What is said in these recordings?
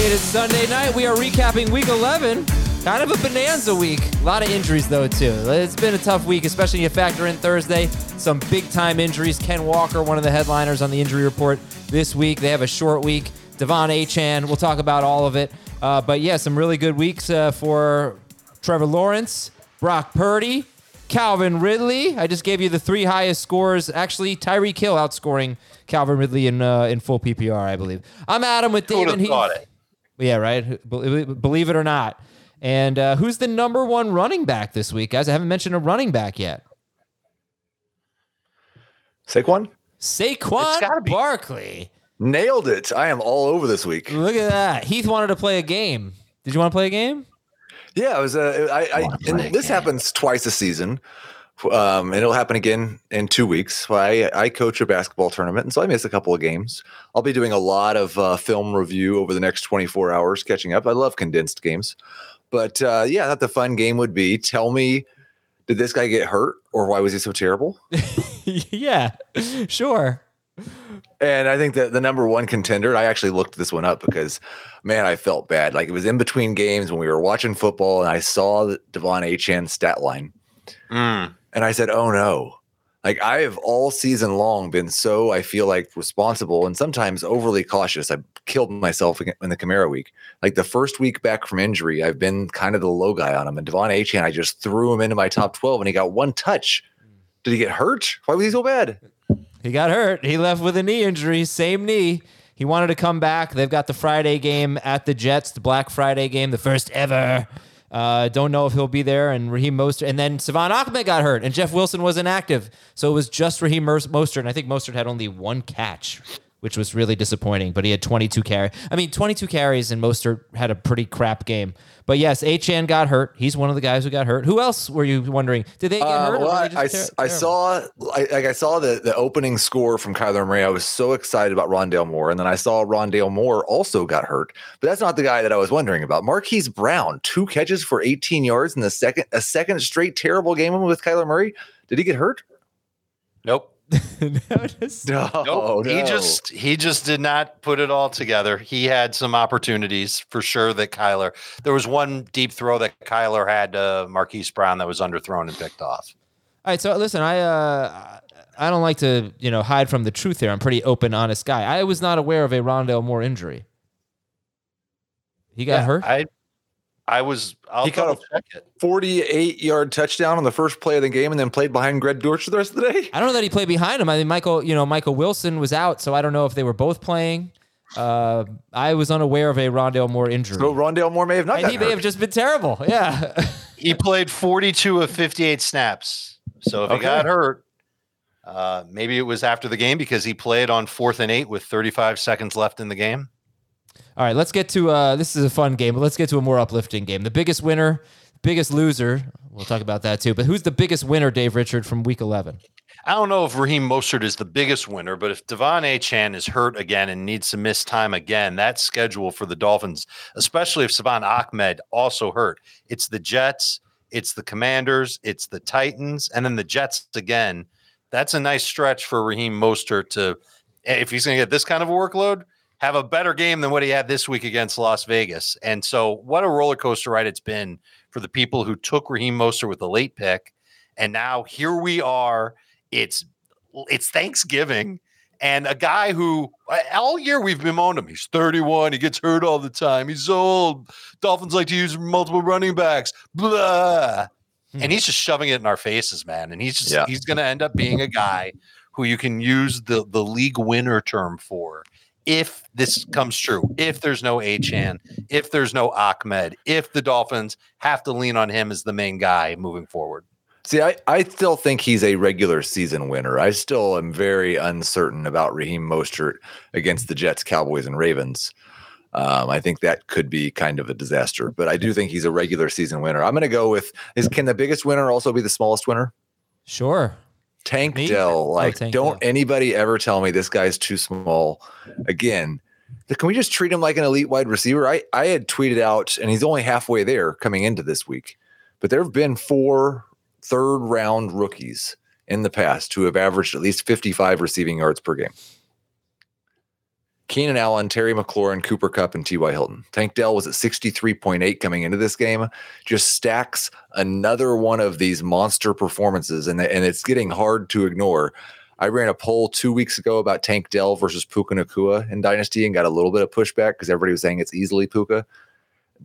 It is Sunday night. We are recapping week 11. Kind of a bonanza week. A lot of injuries, though, too. It's been a tough week, especially you factor in Thursday. Some big time injuries. Ken Walker, one of the headliners on the injury report this week. They have a short week. De'Von Achane, we'll talk about all of it. Uh, but yeah, some really good weeks uh, for Trevor Lawrence, Brock Purdy, Calvin Ridley. I just gave you the three highest scores. Actually, Tyreek Hill outscoring Calvin Ridley in uh, in full PPR, I believe. I'm Adam with David Heath. Thought it? Yeah, right. Believe it or not. And uh, who's the number one running back this week, guys? I haven't mentioned a running back yet. Saquon Saquon gotta be- Barkley. nailed it. I am all over this week. Look at that. Heath wanted to play a game. Did you want to play a game? Yeah, it was. Uh, I, I and this happens twice a season, um, and it'll happen again in two weeks. Well, I I coach a basketball tournament, and so I miss a couple of games. I'll be doing a lot of uh, film review over the next 24 hours, catching up. I love condensed games, but uh, yeah, I thought the fun game would be tell me. Did this guy get hurt, or why was he so terrible? yeah, sure. And I think that the number one contender, I actually looked this one up because, man, I felt bad. Like it was in between games when we were watching football, and I saw the De'Von Achane stat line, and I said, "Oh no!" Like I have all season long been so I feel like responsible and sometimes overly cautious. I killed myself in the Camaro week. Like the first week back from injury, I've been kind of the low guy on him. And De'Von Achane, I just threw him into my top twelve, and he got one touch. Did he get hurt? Why was he so bad? He got hurt. He left with a knee injury, same knee. He wanted to come back. They've got the Friday game at the Jets, the Black Friday game, the first ever. Uh, don't know if he'll be there. And Raheem Mostert, and then Salvon Ahmed got hurt, and Jeff Wilson was inactive, so it was just Raheem Mos- Mostert. And I think Mostert had only one catch, which was really disappointing. But he had 22 carries. I mean, 22 carries, and Mostert had a pretty crap game. But yes, Achane got hurt. He's one of the guys who got hurt. Who else were you wondering? Did they get Uh, hurt? or well, were I, I, ter- I saw I, like I saw the the opening score from Kyler Murray. I was so excited about Rondale Moore, and then I saw Rondale Moore also got hurt. But that's not the guy that I was wondering about. Marquise Brown, two catches for 18 yards in the second a second straight terrible game with Kyler Murray. Did he get hurt? Nope. No, just- No, He just he just did not put it all together. He had some opportunities for sure that Kyler. There was one deep throw that Kyler had to Marquise Brown that was underthrown and picked off. All right, so listen, I uh, I don't like to you know hide from the truth here. I'm pretty open, honest guy. I was not aware of a Rondale Moore injury. He got Yeah, hurt. I I was I'll He caught a- double check it. 48 yard touchdown on the first play of the game, and then played behind Greg Dortch the rest of the day. I don't know that he played behind him. I mean, Michael, you know, Michael Wilson was out, so I don't know if they were both playing. Uh, I was unaware of a Rondale Moore injury. So Rondale Moore may have not. and he may hurt. have just been terrible. Yeah. He played 42 of 58 snaps. So if Okay. he got hurt, uh, maybe it was after the game because he played on fourth and eight with 35 seconds left in the game. All right, let's get to uh, this is a fun game, but let's get to a more uplifting game. The biggest winner, biggest loser. We'll talk about that too. But who's the biggest winner, Dave Richard, from Week 11? I don't know if Raheem Mostert is the biggest winner, but if De'Von Achane is hurt again and needs to miss time again, that's schedule for the Dolphins, especially if Salvon Ahmed also hurt. It's the Jets, it's the Commanders, it's the Titans, and then the Jets again. That's a nice stretch for Raheem Mostert to, if he's going to get this kind of a workload, have a better game than what he had this week against Las Vegas. And so, what a roller coaster ride it's been for the people who took Raheem Mostert with the late pick. And now here we are it's it's Thanksgiving, and a guy who all year we've bemoaned him. He's 31. He gets hurt all the time. He's old. Dolphins like to use multiple running backs. Blah. Hmm. And he's just shoving it in our faces, man. And he's just Yeah. he's going to end up being a guy who you can use the the league winner term for if this comes true. If there's no Achane, if there's no Ahmed, if the Dolphins have to lean on him as the main guy moving forward. See, I, I still think he's a regular season winner. I still am very uncertain about Raheem Mostert against the Jets, Cowboys, and Ravens. Um, I think that could be kind of a disaster, but I do think he's a regular season winner. I'm going to go with is can the biggest winner also be the smallest winner? Sure. Tank Me? Dell. Oh, Like, Tank don't Dell. anybody ever tell me this guy's too small. Again, can we just treat him like an elite wide receiver? I, I had tweeted out, and he's only halfway there coming into this week, but there have been four third round rookies in the past who have averaged at least 55 receiving yards per game. Keenan Allen, Terry McLaurin, Cooper Kupp, and T.Y. Hilton. Tank Dell was at 63.8 coming into this game. Just stacks another one of these monster performances, and, and it's getting hard to ignore. I ran a poll two weeks ago about Tank Dell versus Puka Nacua in Dynasty and got a little bit of pushback because everybody was saying it's easily Puka.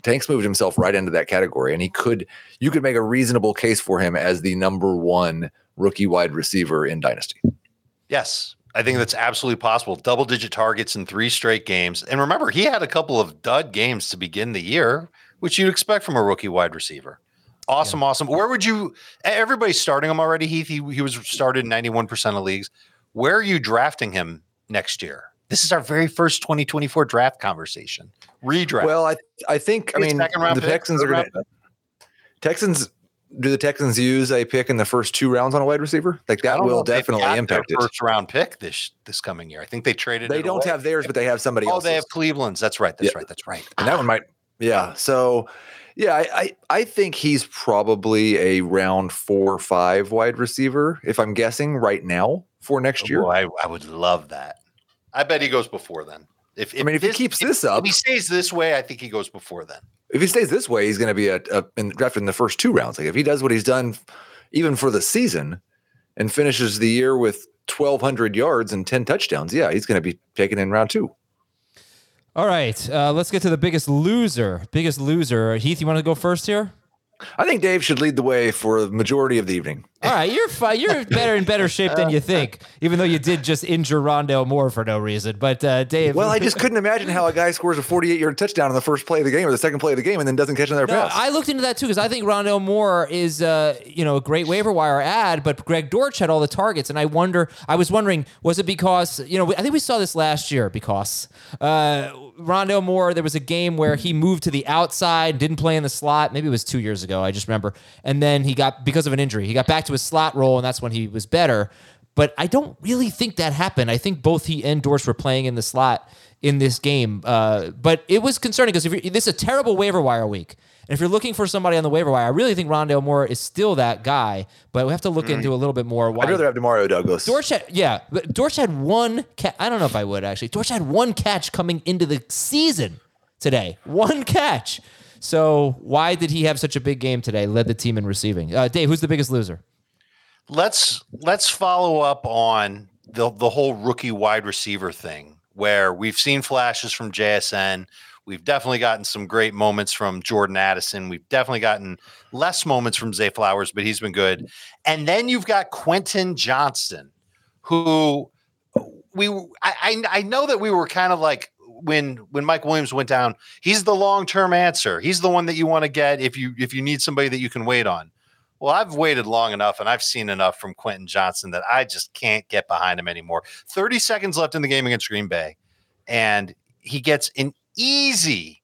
Tank's moved himself right into that category, and he could you could make a reasonable case for him as the number one rookie wide receiver in Dynasty. Yes, I think that's absolutely possible. Double digit targets in three straight games. And remember, he had a couple of dud games to begin the year, which you'd expect from a rookie wide receiver. Awesome, awesome. Where would you, everybody's starting him already, Heath. He, he was started in 91% of leagues. Where are you drafting him next year? This is our very first 2024 draft conversation. Redraft. Well, I I think I mean second round the Texans are gonna Texans. Do the Texans use a pick in the first two rounds on a wide receiver? Like that will definitely got their impact it. First round pick this this coming year. I think they traded. They don't away. have theirs, but they have somebody Oh, they have Cleveland's. That's right. That's Yeah. right. That's right. and that one might. Yeah. So, yeah, I, I I think he's probably a round four or five wide receiver, if I'm guessing right now for next oh, year. Oh, I, I would love that. I bet he goes before then. If, I mean, if he keeps this up- if he stays this way, I think he goes before then. if he stays this way, he's going to be a, a in, drafted in the first two rounds. Like if he does what he's done, even for the season, and finishes the year with 1,200 yards and 10 touchdowns, yeah, he's going to be taken in round two. All right. Uh, let's get to the biggest loser. Biggest loser. Heath, you want to go first here? I think Dave should lead the way for the majority of the evening. All right, you're fine. You're better in better shape than you think, even though you did just injure Rondale Moore for no reason. But uh, Dave, Well, I just couldn't imagine how a guy scores a 48 yard touchdown on the first play of the game or the second play of the game and then doesn't catch another No, pass. I looked into that too because I think Rondale Moore is, uh, you know, a great waiver wire ad, but Greg Dortch had all the targets, and I wonder, I was wondering, was it because, you know, I think we saw this last year because uh, Rondale Moore, there was a game where he moved to the outside, didn't play in the slot. Maybe it was two years ago, I just remember, and then he got because of an injury, he got back to his slot role, and that's when he was better. But I don't really think that happened. I think both he and Dortch were playing in the slot in this game. Uh, but it was concerning because if you're, this is a terrible waiver wire week. And if you're looking for somebody on the waiver wire, I really think Rondale Moore is still that guy. But we have to look into a little bit more. Why I'd rather have Demario Douglas. Dortch had, yeah, but Dortch had one. Ca- I don't know if I would actually. Dortch had one catch coming into the season today. One catch. So why did he have such a big game today? Led the team in receiving. Uh, Dave, who's the biggest loser? Let's let's follow up on the the whole rookie wide receiver thing where we've seen flashes from JSN. We've definitely gotten some great moments from Jordan Addison. We've definitely gotten less moments from Zay Flowers, but he's been good. And then you've got Quentin Johnston, who we I I I know that we were kind of like when when Mike Williams went down, he's the long term answer. He's the one that you want to get if you if you need somebody that you can wait on. Well, I've waited long enough and I've seen enough from Quentin Johnston that I just can't get behind him anymore. 30 seconds left in the game against Green Bay, and he gets an easy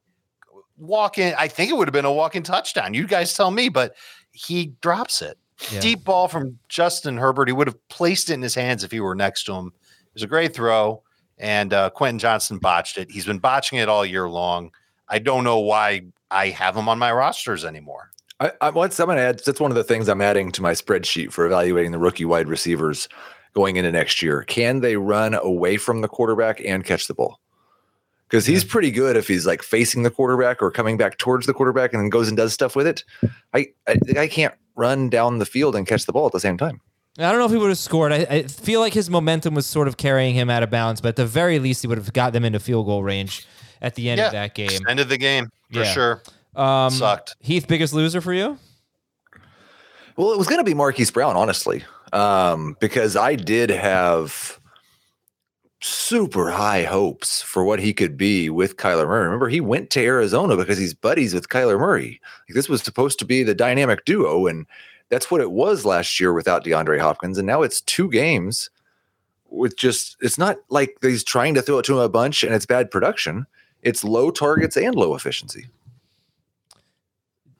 walk in. I think it would have been a walk in touchdown. You guys tell me, but he drops it. Yeah. Deep ball from Justin Herbert. He would have placed it in his hands if he were next to him. It was a great throw, and uh, Quentin Johnston botched it. He's been botching it all year long. I don't know why I have him on my rosters anymore. I, I once I'm going to add. That's one of the things I'm adding to my spreadsheet for evaluating the rookie wide receivers going into next year. Can they run away from the quarterback and catch the ball? Because he's pretty good if he's like facing the quarterback or coming back towards the quarterback and then goes and does stuff with it. I I, I can't run down the field and catch the ball at the same time. I don't know if he would have scored. I, I feel like his momentum was sort of carrying him out of bounds, but at the very least, he would have got them into field goal range at the end of that game. End of the game for Yeah. sure. Um, Sucked. Heath, biggest loser for you? Well, it was going to be Marquise Brown, honestly, um, because I did have super high hopes for what he could be with Kyler Murray. Remember, he went to Arizona because he's buddies with Kyler Murray. Like, this was supposed to be the dynamic duo, and that's what it was last year without DeAndre Hopkins. And now it's two games with just, it's not like he's trying to throw it to him a bunch and it's bad production. It's low targets and low efficiency.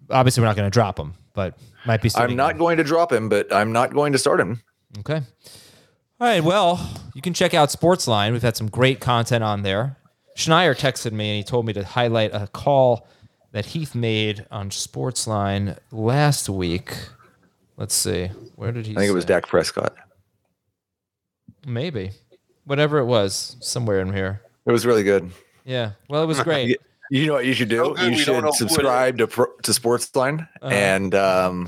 Obviously, we're not going to drop him, but might be. I'm not going to drop him, but I'm not going to start him. Okay. All right. Well, you can check out Sportsline. We've had some great content on there. Schneier texted me and he told me to highlight a call that Heath made on Sportsline last week. Let's see. Where did he? I think it was say? Dak Prescott. Maybe. Whatever it was, somewhere in here. It was really good. Yeah. Well, it was great. You- You know what you should do? So you we don't know should subscribe to pro, to Sportsline Uh-huh. and um,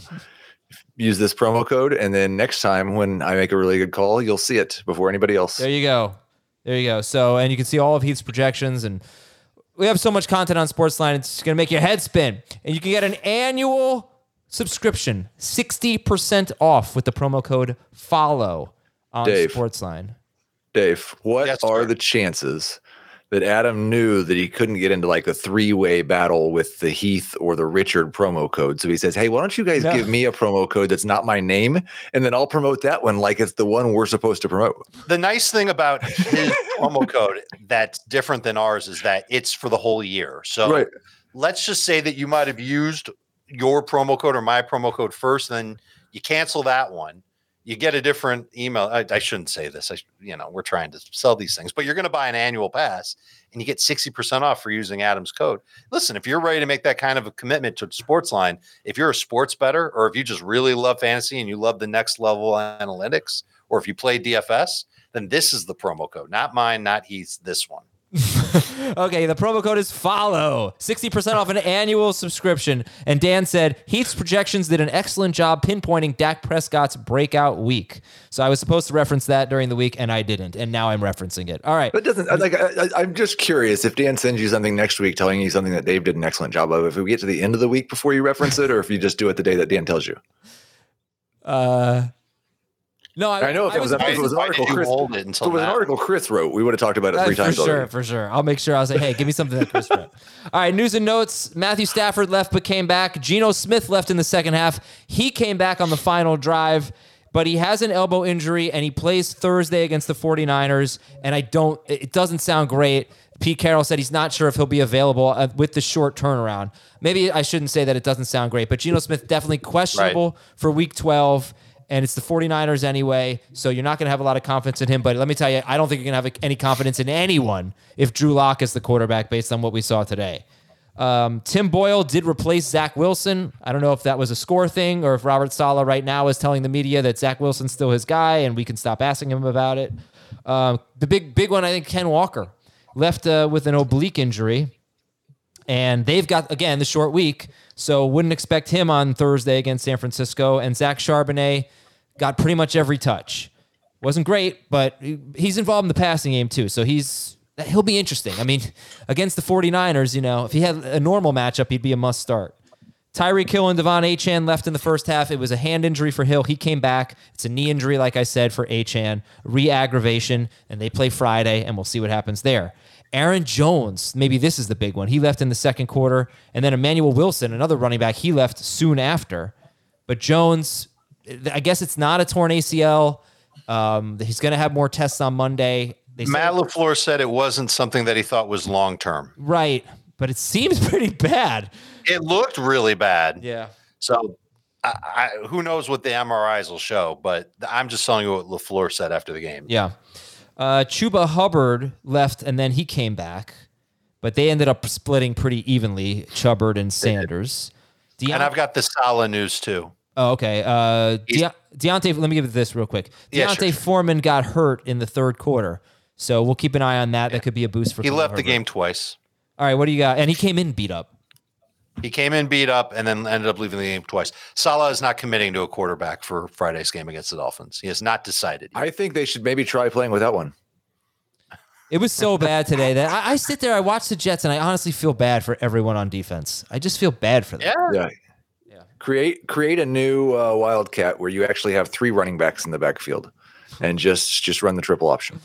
use this promo code. And then next time when I make a really good call, you'll see it before anybody else. There you go. There you go. So, and you can see all of Heath's projections, and we have so much content on Sportsline, it's going to make your head spin. And you can get an annual subscription, 60% off with the promo code FOLLOW on Dave. Sportsline. Dave, what Yes, are sir. the chances that Adam knew that he couldn't get into like a three way battle with the Heath or the Richard promo code? So he says, Hey, why don't you guys No. give me a promo code that's not my name? And then I'll promote that one like it's the one we're supposed to promote. The nice thing about his promo code that's different than ours is that it's for the whole year. So Right. let's just say that you might have used your promo code or my promo code first, then you cancel that one. You get a different email. I, I shouldn't say this. I, you know, we're trying to sell these things, but you're going to buy an annual pass and you get 60% off for using Adam's code. Listen, if you're ready to make that kind of a commitment to Sportsline, if you're a sports bettor or if you just really love fantasy and you love the next level analytics, or if you play DFS, then this is the promo code. Not mine, not Heath's, this one. Okay, the promo code is FOLLOW. 60% off an annual subscription. And Dan said, Heath's projections did an excellent job pinpointing Dak Prescott's breakout week. So I was supposed to reference that during the week, and I didn't. And now I'm referencing it. All right. That doesn't like. I, I- I'm just curious if Dan sends you something next week telling you something that Dave did an excellent job of. If we get to the end of the week before you reference it, or if you just do it the day that Dan tells you. Uh, no, I, I know if I it was, if it was an article Chris, hold it until it was an article Chris wrote, we would have talked about it Uh, three for times For sure, already. for sure. I'll make sure I'll say, hey, give me something that Chris wrote. All right, news and notes. Matthew Stafford left but came back. Geno Smith left in the second half. He came back on the final drive, but he has an elbow injury and he plays Thursday against the 49ers. And I don't, it doesn't sound great. Pete Carroll said he's not sure if he'll be available uh, with the short turnaround. Maybe I shouldn't say that it doesn't sound great, but Geno Smith definitely questionable for week 12 and it's the 49ers anyway, so you're not going to have a lot of confidence in him. But let me tell you, I don't think you're going to have any confidence in anyone if Drew Lock is the quarterback based on what we saw today. Um, Tim Boyle did replace Zach Wilson. I don't know if that was a score thing or if Robert Saleh right now is telling the media that Zach Wilson's still his guy and we can stop asking him about it. Um, the big, big one, I think, Ken Walker left uh, with an oblique injury and they've got again the short week, so wouldn't expect him on Thursday against San Francisco. And Zach Charbonnet got pretty much every touch. Wasn't great, but he's involved in the passing game too, so he's he'll be interesting. I mean, against the 49ers, you know, if he had a normal matchup, he'd be a must start. Tyreek Hill and De'Von Achane left in the first half. It was a hand injury for Hill. He came back. It's a knee injury, like I said, for Achane. Re-aggravation, and they play Friday, and we'll see what happens there. Aaron Jones, maybe this is the big one. He left in the second quarter, and then Emmanuel Wilson, another running back, he left soon after. But Jones, I guess it's not a torn ACL. Um, he's going to have more tests on Monday. They Matt said, LaFleur said it wasn't something that he thought was long term. right, but it seems pretty bad. It looked really bad. Yeah. So I, I, who knows what the MRIs will show, but I'm just telling you what LaFleur said after the game. Yeah. Uh, Chuba Hubbard left and then he came back, but they ended up splitting pretty evenly, Chubbard and Sanders. And I've got the Saleh news too. Oh, okay. Uh, De- D'Onta, let me give it this real quick. D'Onta Yeah, sure, sure. Foreman got hurt in the third quarter. So we'll keep an eye on that. That could be a boost for He Khalil left the game twice. All right, what do you got? And he came in beat up. He came in beat up and then ended up leaving the game twice. Saleh is not committing to a quarterback for Friday's game against the Dolphins. He has not decided. yet. I think they should maybe try playing with that one. It was so bad today that I, I sit there, I watch the Jets, and I honestly feel bad for everyone on defense. I just feel bad for them. Yeah. Yeah. Create create a new uh, wildcat where you actually have three running backs in the backfield, and just just run the triple option.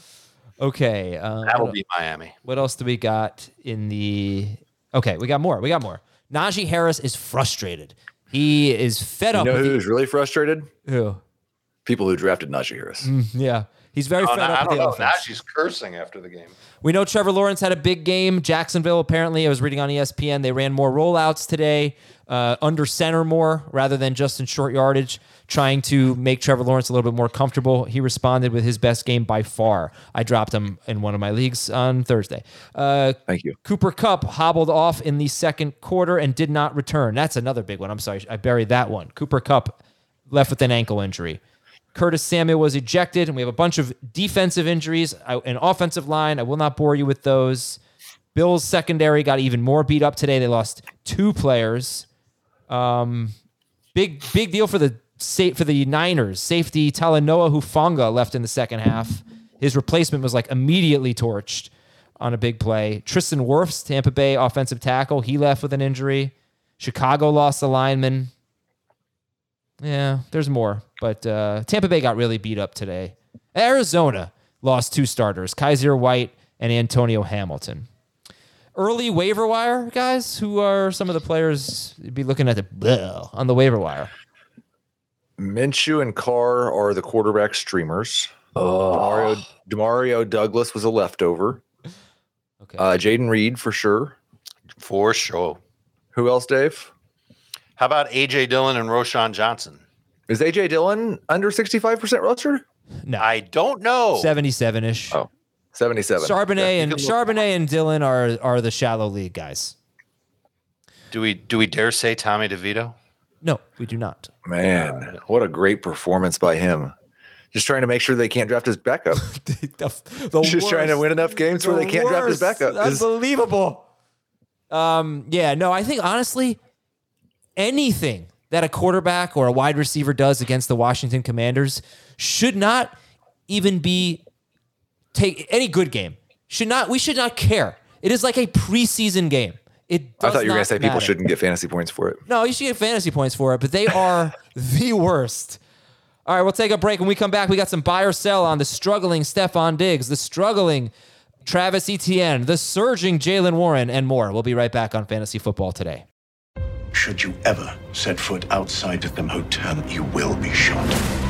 Okay. Uh, That'll what, be Miami. what else do we got in the? Okay, we got more. We got more. Najee Harris is frustrated. He is fed You up. know with who's really frustrated? the, who? People who drafted Najee Harris. Yeah, he's very Oh, fed no, up I don't the know. offense. Now she's cursing after the game. We know Trevor Lawrence had a big game. Jacksonville, apparently, I was reading on ESPN, they ran more rollouts today, uh, under center more rather than just in short yardage, trying to make Trevor Lawrence a little bit more comfortable. He responded with his best game by far. I dropped him in one of my leagues on Thursday. Uh, Thank you. Cooper Kupp hobbled off in the second quarter and did not return. That's another big one. I'm sorry, I buried that one. Cooper Kupp left with an ankle injury. Curtis Samuel was ejected, and we have a bunch of defensive injuries, I- an offensive line. I will not bore you with those. Bills secondary got even more beat up today. They lost two players. Um, big big deal for the for the Niners. Safety Talanoa Hufanga left in the second half. His replacement was like immediately torched on a big play. Tristan Wirfs, Tampa Bay offensive tackle, he left with an injury. Chicago lost a lineman. Yeah, there's more, but uh, Tampa Bay got really beat up today. Arizona lost two starters, Kyzir White and Antonio Hamilton. Early waiver wire guys, who are some of the players you'd be looking at the bleh on the waiver wire? Minshew and Carr are the quarterback streamers. Demario, Demario Douglas was a leftover. Okay. Uh, Jayden Reed for sure. For sure. Who else, Dave? How about AJ Dillon and Roschon Johnson? Is AJ Dillon under 65% roster? no, I don't know. 77 ish. Oh, 77. Charbonnet Yeah, and Charbonnet and Dillon are are the shallow league guys. Do we do we dare say Tommy DeVito? No, we do not. Man, what a great performance by him. Just trying to make sure they can't draft his backup. the, the Just trying to win enough games where they can't draft his backup. Unbelievable. Um, yeah, no, I think honestly, anything that a quarterback or a wide receiver does against the Washington Commanders should not even be take any good game. Should not we should not care. It is like a preseason game. It I thought you were gonna say people shouldn't get fantasy points for it. No, you should get fantasy points for it, but they are the worst. All right, we'll take a break. When we come back, we got some buy or sell on the struggling Stefon Diggs, the struggling Travis Etienne, the surging Jaylen Warren, and more. We'll be right back on Fantasy Football today. Should you ever set foot outside of them hotel, you will be shot.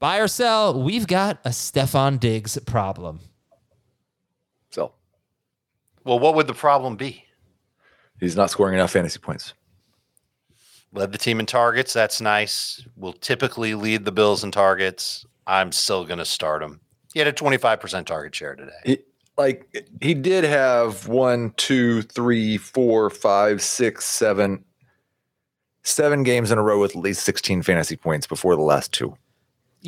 Buy or sell, we've got a Stefon Diggs problem. So Well, what would the problem be? he's not scoring enough fantasy points. Led the team in targets. That's nice. Will typically lead the Bills in targets. I'm still going to start him. He had a 25% target share today. He, like he did have one, two, three, four, five, six, seven, seven games in a row with at least 16 fantasy points before the last two.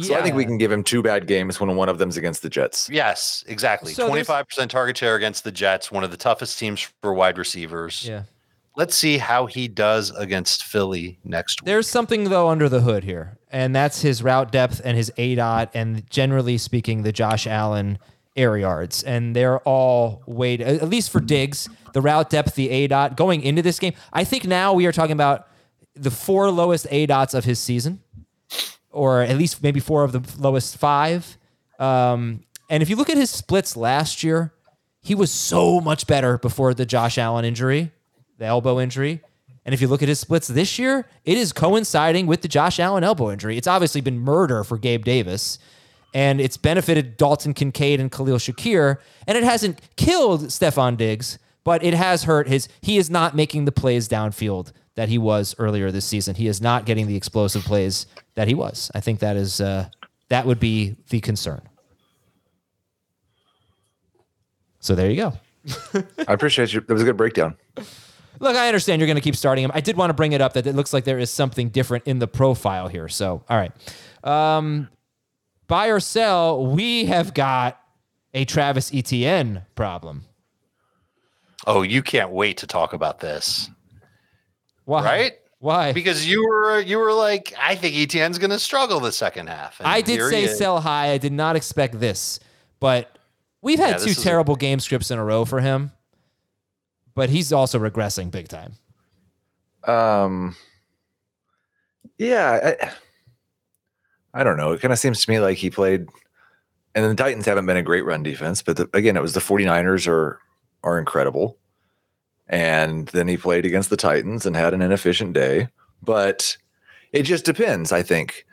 So I think we can give him two bad games when one of them's against the Jets. Yes, exactly. So 25% target share against the Jets, one of the toughest teams for wide receivers. Yeah. let's see how he does against Philly next week. There's something though under the hood here, and that's his route depth and his A dot, and generally speaking, the Josh Allen air yards, and they're all weighted at least for Diggs. The route depth, the A dot going into this game. I think now we are talking about the four lowest A dots of his season, or at least maybe four of the lowest five. Um, and if you look at his splits last year, he was so much better before the Josh Allen injury, the elbow injury. And if you look at his splits this year, it is coinciding with the Josh Allen elbow injury. It's obviously been murder for Gabe Davis, and it's benefited Dalton Kincaid and Khalil Shakir, and it hasn't killed Stefon Diggs, but it has hurt his. He is not making the plays downfield that he was earlier this season. He is not getting the explosive plays that he was. I think that is uh, that would be the concern. So there you go. I appreciate you. That was a good breakdown. Look, I understand you're going to keep starting him. I did want to bring it up that it looks like there is something different in the profile here. So, all right. Um, buy or sell, we have got a Travis Etienne problem. Oh, you can't wait to talk about this. Why? Right? Why? Because you were you were like, I think Etienne's going to struggle the second half. And I did say sell high. I did not expect this, but we've had Yeah, two this is a- terrible game scripts in a row for him. But he's also regressing big time. Um, yeah, I, I don't know. It kind of seems to me like he played, and the Titans haven't been a great run defense, but the, again, it was the 49ers are are incredible. And then he played against the Titans and had an inefficient day. But it just depends, I think.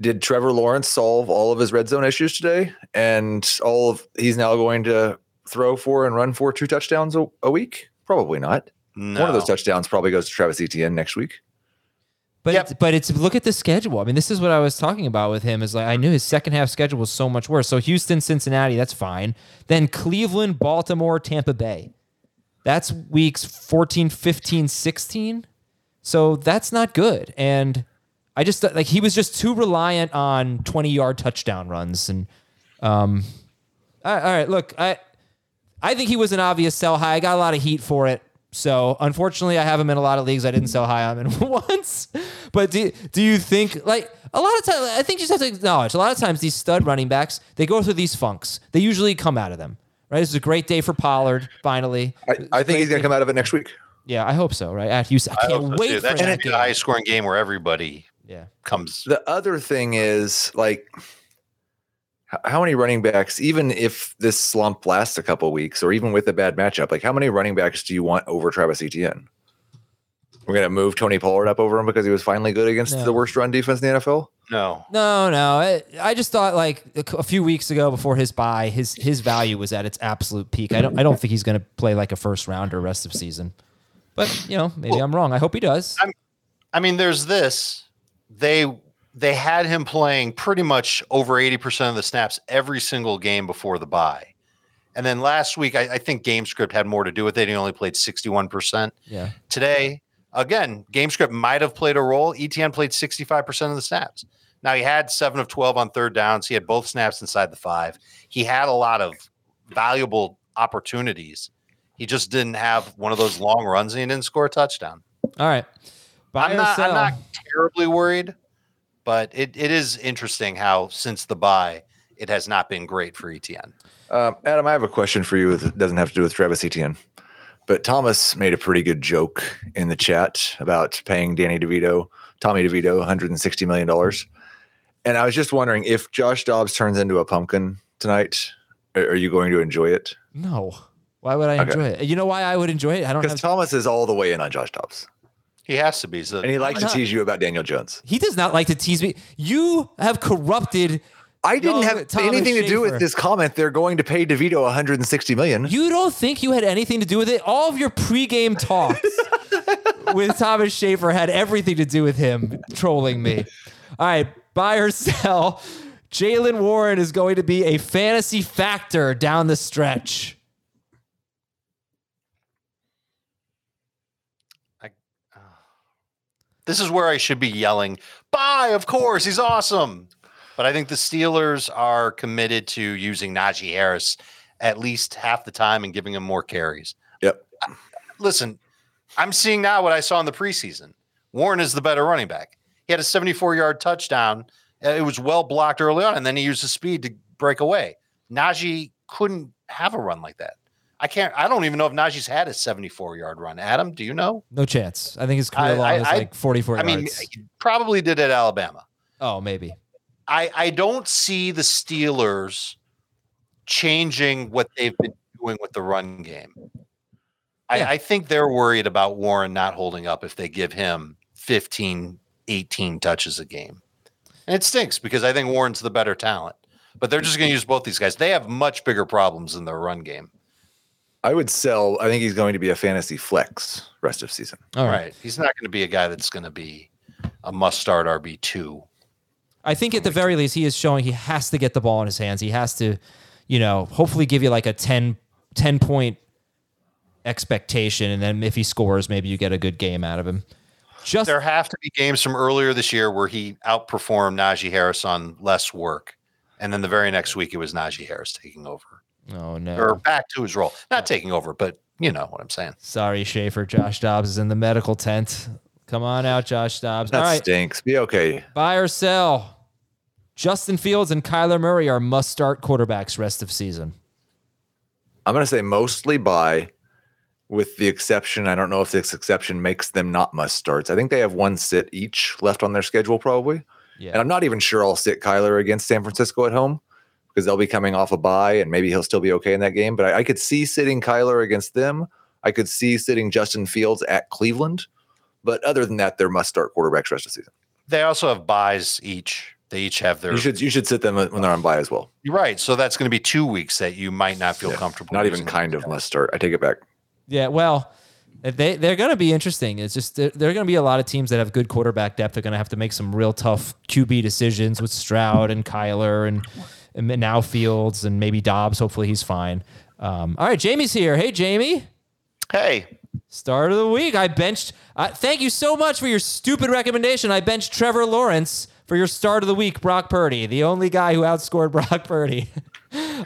Did Trevor Lawrence solve all of his red zone issues today? And all of he's now going to throw for and run for two touchdowns a, a week? Probably not. One of those touchdowns probably goes to Travis Etienne next week. But it's, but it's look at the schedule. I mean, this is what I was talking about with him. Is like I knew his second half schedule was so much worse. So Houston, Cincinnati, that's fine. Then Cleveland, Baltimore, Tampa Bay. That's weeks 14, 15, 16. So that's not good. And I just like he was just too reliant on 20 yard touchdown runs. And um all right, look, I I think he was an obvious sell high. I got a lot of heat for it. So unfortunately, I have him in a lot of leagues. I didn't sell high on him once. But do, do you think like a lot of times? I think you just have to acknowledge a lot of times these stud running backs they go through these funks. They usually come out of them. Right. This is a great day for Pollard. Finally, I, I think he's going to come out of it next week. yeah, I hope so. Right at Houston, I I can't hope so, wait too. for That that should be a high scoring game where everybody Yeah. comes. The other thing is like, how many running backs, even if this slump lasts a couple weeks, or even with a bad matchup, like how many running backs do you want over Travis Etienne? We're going to move Tony Pollard up over him because he was finally good against No. the worst run defense in the NFL. No. No, no. I, I just thought like a few weeks ago before his bye, his his value was at its absolute peak. I don't I don't think he's going to play like a first rounder rest of season. But you know, maybe I'm wrong. I hope he does. I mean, there's this. They they had him playing pretty much over 80% of the snaps every single game before the bye. And then last week, I, I think game script had more to do with it. He only played 61%. Yeah. Today, again, game script might have played a role. Etienne played 65% of the snaps. Now he had seven of 12 on third downs. He had both snaps inside the five. He had a lot of valuable opportunities. He just didn't have one of those long runs and he didn't score a touchdown. All right. Buy I'm or not, sell? I'm not terribly worried, but it, it is interesting how since the bye, it has not been great for Etienne. Um, Adam, I have a question for you. It doesn't have to do with Travis Etienne, but Thomas made a pretty good joke in the chat about paying Danny DeVito, Tommy DeVito, 160 million dollars. And I was just wondering if Josh Dobbs turns into a pumpkin tonight, are are you going to enjoy it? No. Why would I Okay. enjoy it? You know why I would enjoy it? I don't know. Because have. Thomas is all the way in on Josh Dobbs, He has to be. So and he likes to not? tease you about Daniel Jones. He does not like to tease me. You have corrupted. I didn't young have Thomas anything to do with this comment. They're going to pay DeVito 160 million. You don't think you had anything to do with it? All of your pregame talks with Thomas Schaefer had everything to do with him trolling me. All right, buy or sell. Jaylen Warren is going to be a fantasy factor down the stretch. Uh, this is where I should be yelling, buy, of course, he's awesome. But I think the Steelers are committed to using Najee Harris at least half the time and giving him more carries. Yep. Listen, I'm seeing now what I saw in the preseason. Warren is the better running back. He had a 74 yard touchdown. Uh, It was well blocked early on, and then he used his speed to break away. Najee couldn't have a run like that. I can't. I don't even know if Najee's had a 74 yard run. Adam, do you know? No chance. I think his career I- long I- is I- like 44 I mean, he probably did at Alabama. oh, maybe. I, I don't see the Steelers changing what they've been doing with the run game. I, Yeah. I think they're worried about Warren not holding up if they give him 15, 18 touches a game. And it stinks because I think Warren's the better talent. But they're just going to use both these guys. They have much bigger problems in their run game. I would sell. I think he's going to be a fantasy flex rest of season. All right. right. He's not going to be a guy that's going to be a must start RB2. I think at the very least, he is showing he has to get the ball in his hands. He has to, you know, hopefully give you like a 10, 10 point expectation. And then if he scores, maybe you get a good game out of him. Just there have to be games from earlier this year where he outperformed Najee Harris on less work. And then the very next week, it was Najee Harris taking over Oh, no. or back to his role. Not taking over, but you know what I'm saying. Sorry, Schaefer. Josh Dobbs is in the medical tent. Come on out, Josh Dobbs. That All right. stinks. Be okay. Buy or sell. Justin Fields and Kyler Murray are must start quarterbacks rest of season. I'm going to say mostly buy, with the exception. I don't know if this exception makes them not must starts. I think they have one sit each left on their schedule, probably. Yeah. And I'm not even sure I'll sit Kyler against San Francisco at home because they'll be coming off a bye and maybe he'll still be okay in that game. But I, I could see sitting Kyler against them. I could see sitting Justin Fields at Cleveland. But other than that, they're must start quarterbacks rest of the season. They also have byes each. They each have their. You should you should sit them when they're on bye as well. You're right. So that's going to be two weeks that you might not feel Yeah. comfortable. Not even kind of guys. must start. I take it back. Yeah, well, they they're going to be interesting. It's just there, there are going to be a lot of teams that have good quarterback depth. They're going to have to make some real tough QB decisions with Stroud and Kyler and, and now Fields and maybe Dobbs. Hopefully he's fine. Um, all right, Jamie's here. Hey, Jamie. Hey, Start of the week. I benched. Uh, thank you so much for your stupid recommendation. I benched Trevor Lawrence for your start of the week, Brock Purdy, the only guy who outscored Brock Purdy.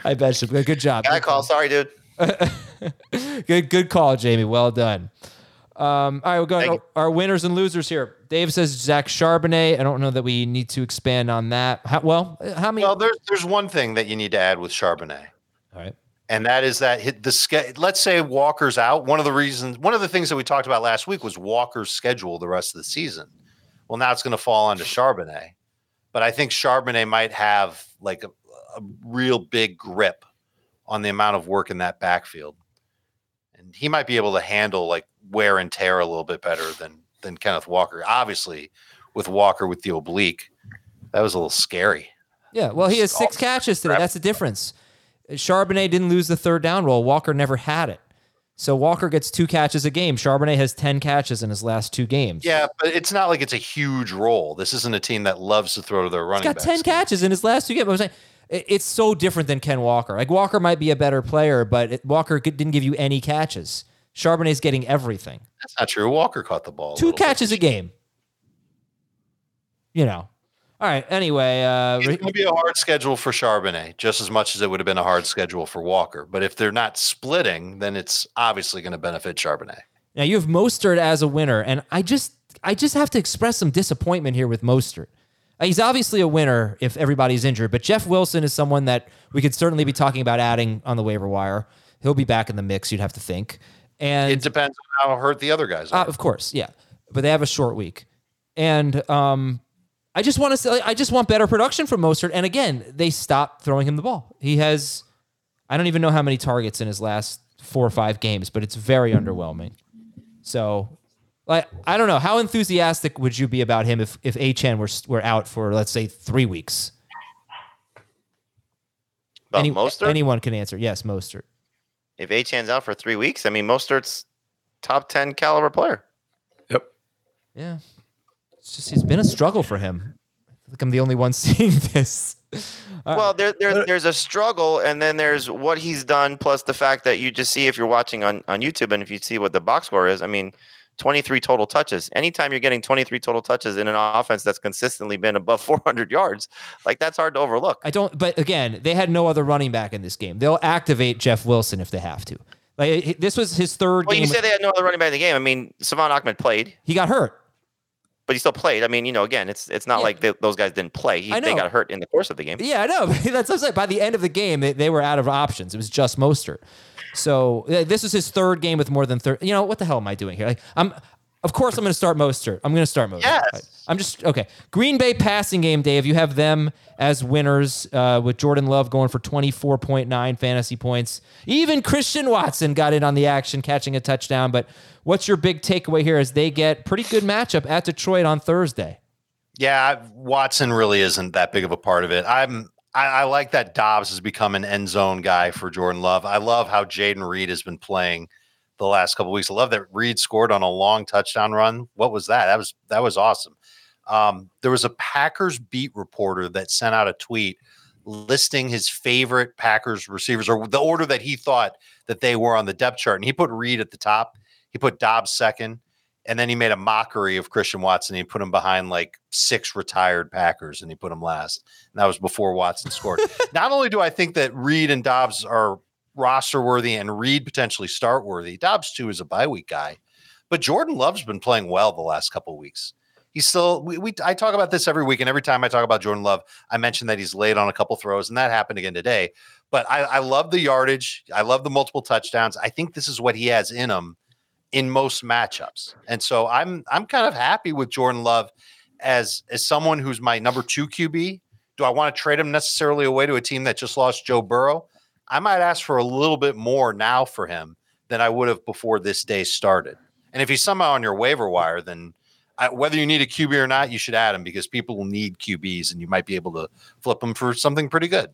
I bet you. Good, good job. guy call. Sorry, dude. Good, good call, Jamie. Well done. Um, all right, we'll go. Thank. Our winners and losers here. Dave says Zach Charbonnet. I don't know that we need to expand on that. How, well, how many? Well, there's there's one thing that you need to add with Charbonnet. all right. and that is that hit the let's say Walker's out. One of the reasons, one of the things that we talked about last week was Walker's schedule the rest of the season. Well, now it's going to fall onto Charbonnet, but I think Charbonnet might have like a, a real big grip on the amount of work in that backfield, and he might be able to handle like wear and tear a little bit better than than Kenneth Walker. Obviously, with Walker with the oblique, that was a little scary. Yeah. Well, he has six catches today. That's the difference. Charbonnet didn't lose the third down role. Walker never had it. So Walker gets two catches a game. Charbonnet has 10 catches in his last two games. Yeah, but it's not like it's a huge role. This isn't a team that loves to throw to their He's running got backs. 10 catches in his last two games. I was saying, it's so different than Ken Walker. Like Walker might be a better player, but it, Walker didn't give you any catches. Charbonnet's getting everything. That's not true. Walker caught the ball. Two little bit. catches a game. You know. All right. Anyway, uh, It's going to be a hard schedule for Charbonnet, just as much as it would have been a hard schedule for Walker. But if they're not splitting, then it's obviously going to benefit Charbonnet. Now you have Mostert as a winner, and I just I just have to express some disappointment here with Mostert. Uh, He's obviously a winner if everybody's injured, but Jeff Wilson is someone that we could certainly be talking about adding on the waiver wire. He'll be back in the mix, you'd have to think. And It depends on how hurt the other guys uh, are. of course, yeah. But they have a short week. And um, I just want to say, I just want better production from Mostert. And again, they stopped throwing him the ball. He has, I don't even know how many targets in his last four or five games, but it's very underwhelming. So, like, I don't know. How enthusiastic would you be about him if, if Achane were, were out for, let's say, three weeks? About Any- Mostert? Anyone can answer. Yes, Mostert. if Achane's out for three weeks, I mean, Mostert's top 10 caliber player. Yep. Yeah. It's just, it's been a struggle for him. I feel like I'm the only one seeing this. All well, there, there, there's a struggle, and then there's what he's done, plus the fact that you just see if you're watching on, on YouTube and if you see what the box score is. I mean, 23 total touches. Anytime you're getting 23 total touches in an offense that's consistently been above 400 yards, like that's hard to overlook. I don't. But again, they had no other running back in this game. They'll activate Jeff Wilson if they have to. Like this was his third Well, game. you said they had no other running back in the game. I mean, Salvon Ahmed played, he got hurt. But he still played. I mean, you know, again, it's it's not Yeah. like they, those guys didn't play. He, they got hurt in the course of the game. Yeah, I know. That's what I'm saying. By the end of the game, they, they were out of options. It was just Mostert. So this was his third game with more than 30. You know, what the hell am I doing here? Like, I'm, of course, I'm going to start Mostert. I'm going to start Mostert. Yes. I'm just, okay. Green Bay passing game, Dave. You have them as winners uh, with Jordan Love going for 24.9 fantasy points. Even Christian Watson got in on the action, catching a touchdown. But what's your big takeaway here as they get pretty good matchup at Detroit on Thursday? Yeah, Watson really isn't that big of a part of it. I'm I, I like that Doubs has become an end zone guy for Jordan Love. I love how Jayden Reed has been playing the last couple weeks. I love that Reed scored on a long touchdown run. What was that? That was that was awesome. Um, there was a Packers beat reporter that sent out a tweet listing his favorite Packers receivers or the order that he thought that they were on the depth chart, and he put Reed at the top. He put Doubs second, and then he made a mockery of Christian Watson. He put him behind like six retired Packers, and he put him last. And that was before Watson scored. Not only do I think that Reed and Doubs are roster worthy and Reed potentially start worthy, Doubs too is a bye week guy, but Jordan Love's been playing well the last couple weeks. He's still we, we I talk about this every week, and every time I talk about Jordan Love, I mention that he's late on a couple throws, and that happened again today. But I, I love the yardage. I love the multiple touchdowns. I think this is what he has in him in most matchups. And so I'm I'm kind of happy with Jordan Love as as someone who's my number 2 QB. Do I want to trade him necessarily away to a team that just lost Joe Burrow? I might ask for a little bit more now for him than I would have before this day started. And if he's somehow on your waiver wire, then I, whether you need a QB or not, you should add him because people will need QBs, and you might be able to flip them for something pretty good.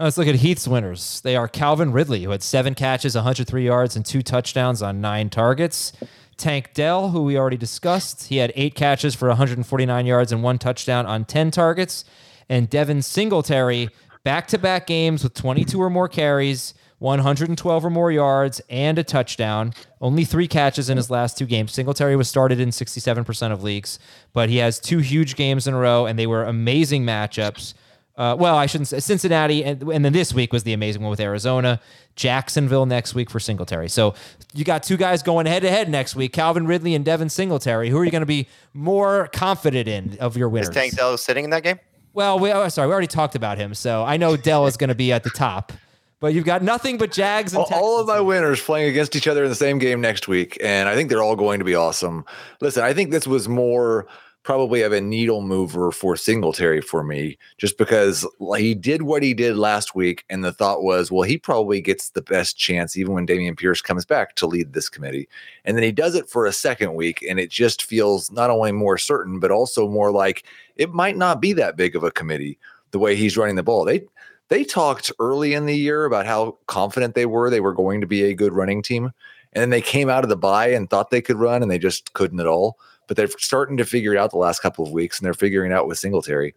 Uh, Let's look at Heath's winners. They are Calvin Ridley, who had seven catches, 103 yards, and two touchdowns on nine targets. Tank Dell, who we already discussed, he had eight catches for 149 yards and one touchdown on 10 targets. And Devin Singletary, back to back games with 22 or more carries, 112 or more yards, and a touchdown. Only three catches in his last two games. Singletary was started in 67% of leagues, but he has two huge games in a row, and they were amazing matchups. Uh, well, I shouldn't say Cincinnati, and, and then this week was the amazing one with Arizona. Jacksonville next week for Singletary. So you got two guys going head to head next week: Calvin Ridley and Devin Singletary. Who are you going to be more confident in of your winners? Is? Tank Dell sitting in that game? Well, we, oh, sorry, we already talked about him, so I know Dell is going to be at the top. But you've got nothing but Jags and all, all of my winners playing against each other in the same game next week, and I think they're all going to be awesome. Listen, I think this was more probably of a needle mover for Singletary for me, just because he did what he did last week, and the thought was, well, he probably gets the best chance, even when Dameon Pierce comes back, to lead this committee. And then he does it for a second week, and it just feels not only more certain, but also more like it might not be that big of a committee the way he's running the ball. They they talked early in the year about how confident they were they were going to be a good running team. And then they came out of the bye and thought they could run and they just couldn't at all. But they're starting to figure it out the last couple of weeks and they're figuring it out with Singletary.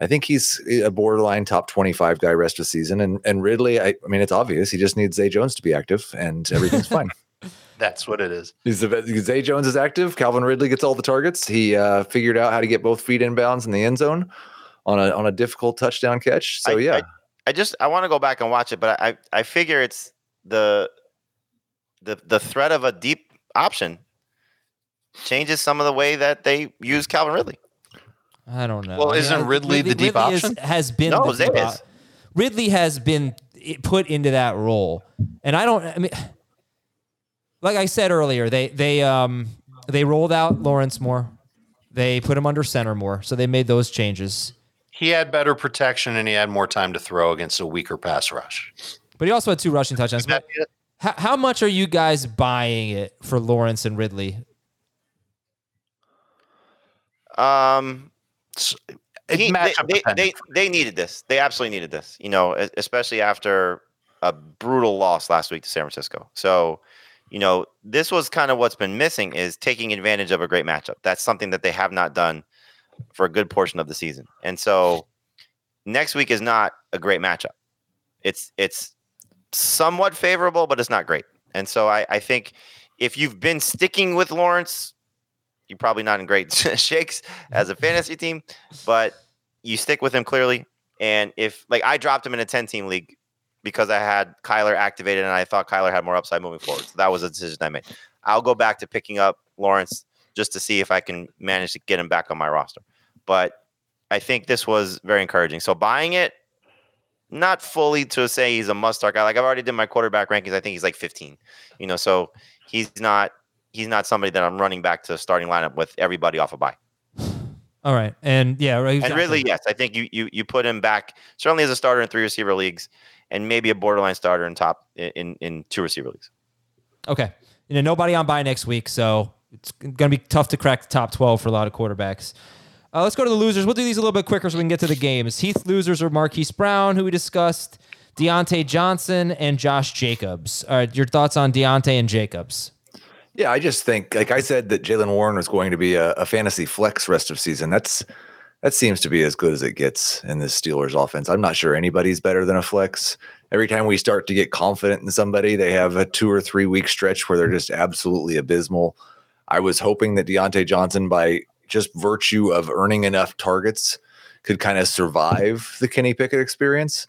I think he's a borderline top 25 guy rest of the season. And and Ridley, I, I mean, it's obvious. He just needs Zay Jones to be active and everything's fine. That's what it is. He's the Zay Jones is active. Calvin Ridley gets all the targets. He uh, figured out how to get both feet inbounds in the end zone on a on a difficult touchdown catch. So I- yeah, I, I just I want to go back and watch it, but I I figure it's the the the threat of a deep option changes some of the way that they use Calvin Ridley. I don't know. Well, I mean, isn't I- Ridley the deep is- option? has been No, the Zay deep is. op- Ridley has been put into that role, and I don't. I mean, like I said earlier, they they um they rolled out Lawrence more. They put him under center more, so they made those changes. He had better protection and he had more time to throw against a weaker pass rush. But he also had two rushing touchdowns. How, how much are you guys buying it for Lawrence and Ridley? Um, he- they, they, they they needed this. They absolutely needed this. You know, especially after a brutal loss last week to San Francisco. So, you know, this was kind of what's been missing is taking advantage of a great matchup. That's something that they have not done for a good portion of the season. And so, next week is not a great matchup. It's it's somewhat favorable, but it's not great. And so, I, I think if you've been sticking with Lawrence you're probably not in great shakes as a fantasy team, but you stick with him clearly. And if like I dropped him in a 10 team league because I had Kyler activated and I thought Kyler had more upside moving forward. So that was a decision I made. I'll go back to picking up Lawrence just to see if I can manage to get him back on my roster. But I think this was very encouraging. So buying it, not fully to say he's a must start guy. Like I've already did my quarterback rankings. I think he's like 15. You know, so he's not he's not somebody that I'm running back to the starting lineup with everybody off a bye. All right, and yeah, right. And exactly. really, yes, I think you you you put him back certainly as a starter in three receiver leagues, and maybe a borderline starter in top in in two receiver leagues. Okay. You know, nobody on bye next week, so it's going to be tough to crack the top 12 for a lot of quarterbacks. Uh, let's go to the losers. We'll do these a little bit quicker so we can get to the games. Heath losers are Marquise Brown, who we discussed, Diontae Johnson, and Josh Jacobs. All right, your thoughts on Diontae and Jacobs? Yeah, I just think, like I said, that Jaylen Warren was going to be a, a fantasy flex rest of season. That's that seems to be as good as it gets in this Steelers offense. I'm not sure anybody's better than a flex. Every time we start to get confident in somebody, they have a two or three week stretch where they're just absolutely abysmal. I was hoping that Diontae Johnson, by just virtue of earning enough targets, could kind of survive the Kenny Pickett experience,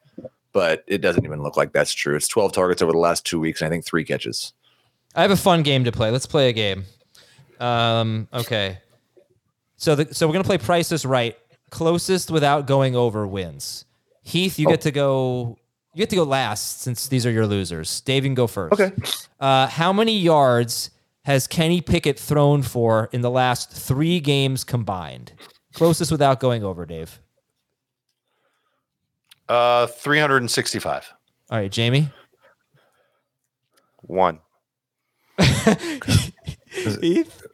but it doesn't even look like that's true. It's 12 targets over the last two weeks, and I think three catches. I have a fun game to play. Let's play a game. Um, okay. So the, so we're gonna play Price is Right. Closest without going over wins. Heath, you get to go. You get to go last since these are your losers. Dave, you can go first. Okay. Uh, how many yards has Kenny Pickett thrown for in the last three games combined? Closest without going over, Dave. Uh, 365. All right, Jamie. One. Heath.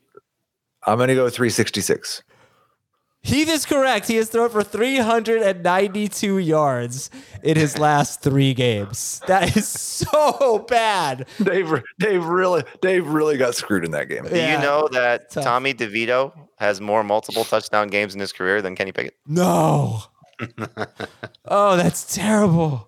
I'm going to go 366. Heath is correct. He has thrown for 392 yards in his last three games. That is so bad. Dave, Dave really, Dave really got screwed in that game. Do you know that tough. Tommy DeVito has more multiple touchdown games in his career than Kenny Pickett? No. oh, that's terrible.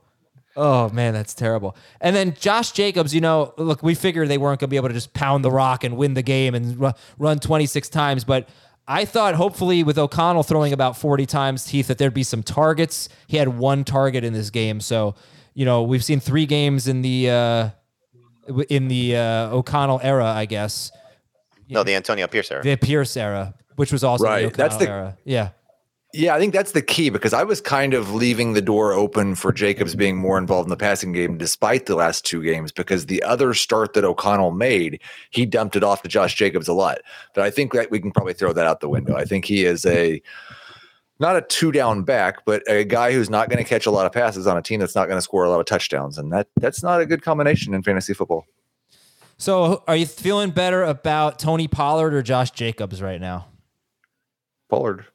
Oh man, that's terrible. And then Josh Jacobs, you know, look, we figured they weren't going to be able to just pound the rock and win the game and ru- run 26 times, but I thought hopefully with O'Connell throwing about 40 times, Heath, that there'd be some targets. He had one target in this game, so you know we've seen three games in the uh, in the uh, O'Connell era, I guess, No, the Antonio Pierce era. the Pierce era, which was also Right, the O'Connell that's the- era. Yeah. Yeah, I think that's the key because I was kind of leaving the door open for Jacobs being more involved in the passing game despite the last two games because the other start that O'Connell made, he dumped it off to Josh Jacobs a lot. But I think that we can probably throw that out the window. I think he is a not a two down back, but a guy who's not going to catch a lot of passes on a team that's not going to score a lot of touchdowns. And that that's not a good combination in fantasy football. So, are you feeling better about Tony Pollard or Josh Jacobs right now? Pollard.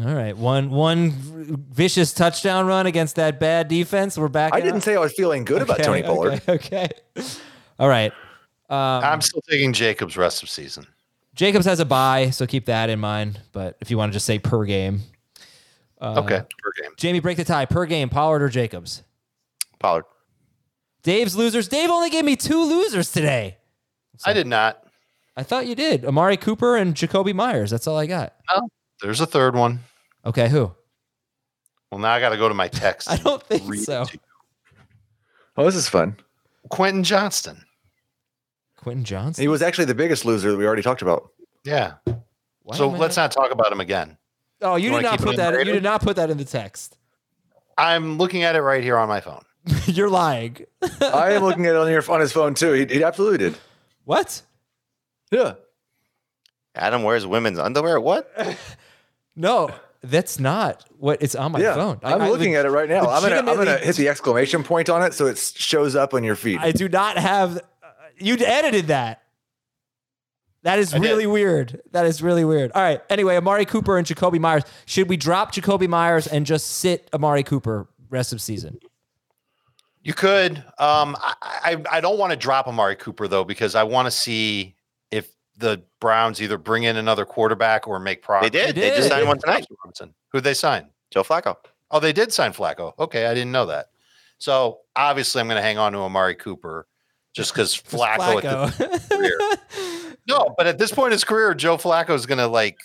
All right, one one vicious touchdown run against that bad defense. We're back. I didn't it? say I was feeling good about Tony Pollard. Okay, okay. All right. Um, I'm still taking Jacobs rest of season. Jacobs has a bye, so keep that in mind. But if you want to just say per game, uh, okay, per game. Jamie, break the tie per game. Pollard or Jacobs? Pollard. Dave's losers. Dave only gave me two losers today. I did not. I thought you did. Amari Cooper and Jakobi Meyers. That's all I got. Oh, there's a third one. Okay, who? Well, now I got to go to my text. I don't think so. it to you. Oh, this is fun. Quentin Johnston. Quentin Johnston. He was actually the biggest loser that we already talked about. Yeah. Why so let's not talk about him again. Oh, you, You did not put that. the You did not put that in the text. I'm looking at it right here on my phone. You're lying. I am looking at it on your on his phone too. He, he absolutely did. What? Yeah. Adam wears women's underwear. What? No, that's not what it's on my yeah. phone. I- I'm I looking leg- at it right now. I'm gonna I'm gonna hit the exclamation point on it so it shows up on your feed. I do not have. Uh, you edited that. That is I did. really weird. That is really weird. All right. Anyway, Amari Cooper and Jakobi Meyers. Should we drop Jakobi Meyers and just sit Amari Cooper rest of season? You could. Um, I, I, I don't want to drop Amari Cooper though because I want to see if the Browns either bring in another quarterback or make progress. They did. They They, just signed one tonight. Who'd they sign? Joe Flacco. Oh, they did sign Flacco. Okay, I didn't know that. So obviously, I'm going to hang on to Amari Cooper just because Flacco. At the, career. no, but at this point in his career, Joe Flacco is going to like.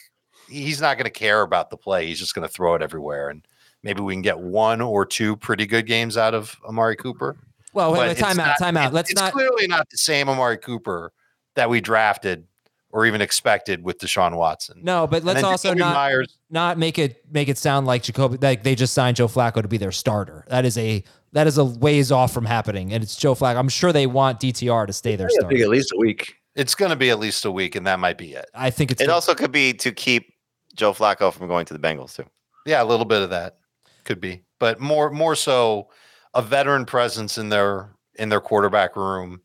He's not going to care about the play. He's just going to throw it everywhere, and maybe we can get one or two pretty good games out of Amari Cooper. Well, wait, But wait, time out, not- time out. Let's it's not. clearly not the same Amari Cooper that we drafted or even expected with Deshaun Watson. No, but let's also Jakobi not Meyers. not make it make it sound like Jakobi like they just signed Joe Flacco to be their starter. That is a that is a ways off from happening, and it's Joe Flacco. I'm sure they want DTR to stay their I starter. at least a week. It's going to be at least a week, and that might be it. I think it's It gonna- also could be to keep Joe Flacco from going to the Bengals too. Yeah, a little bit of that could be, but more more so a veteran presence in their in their quarterback room,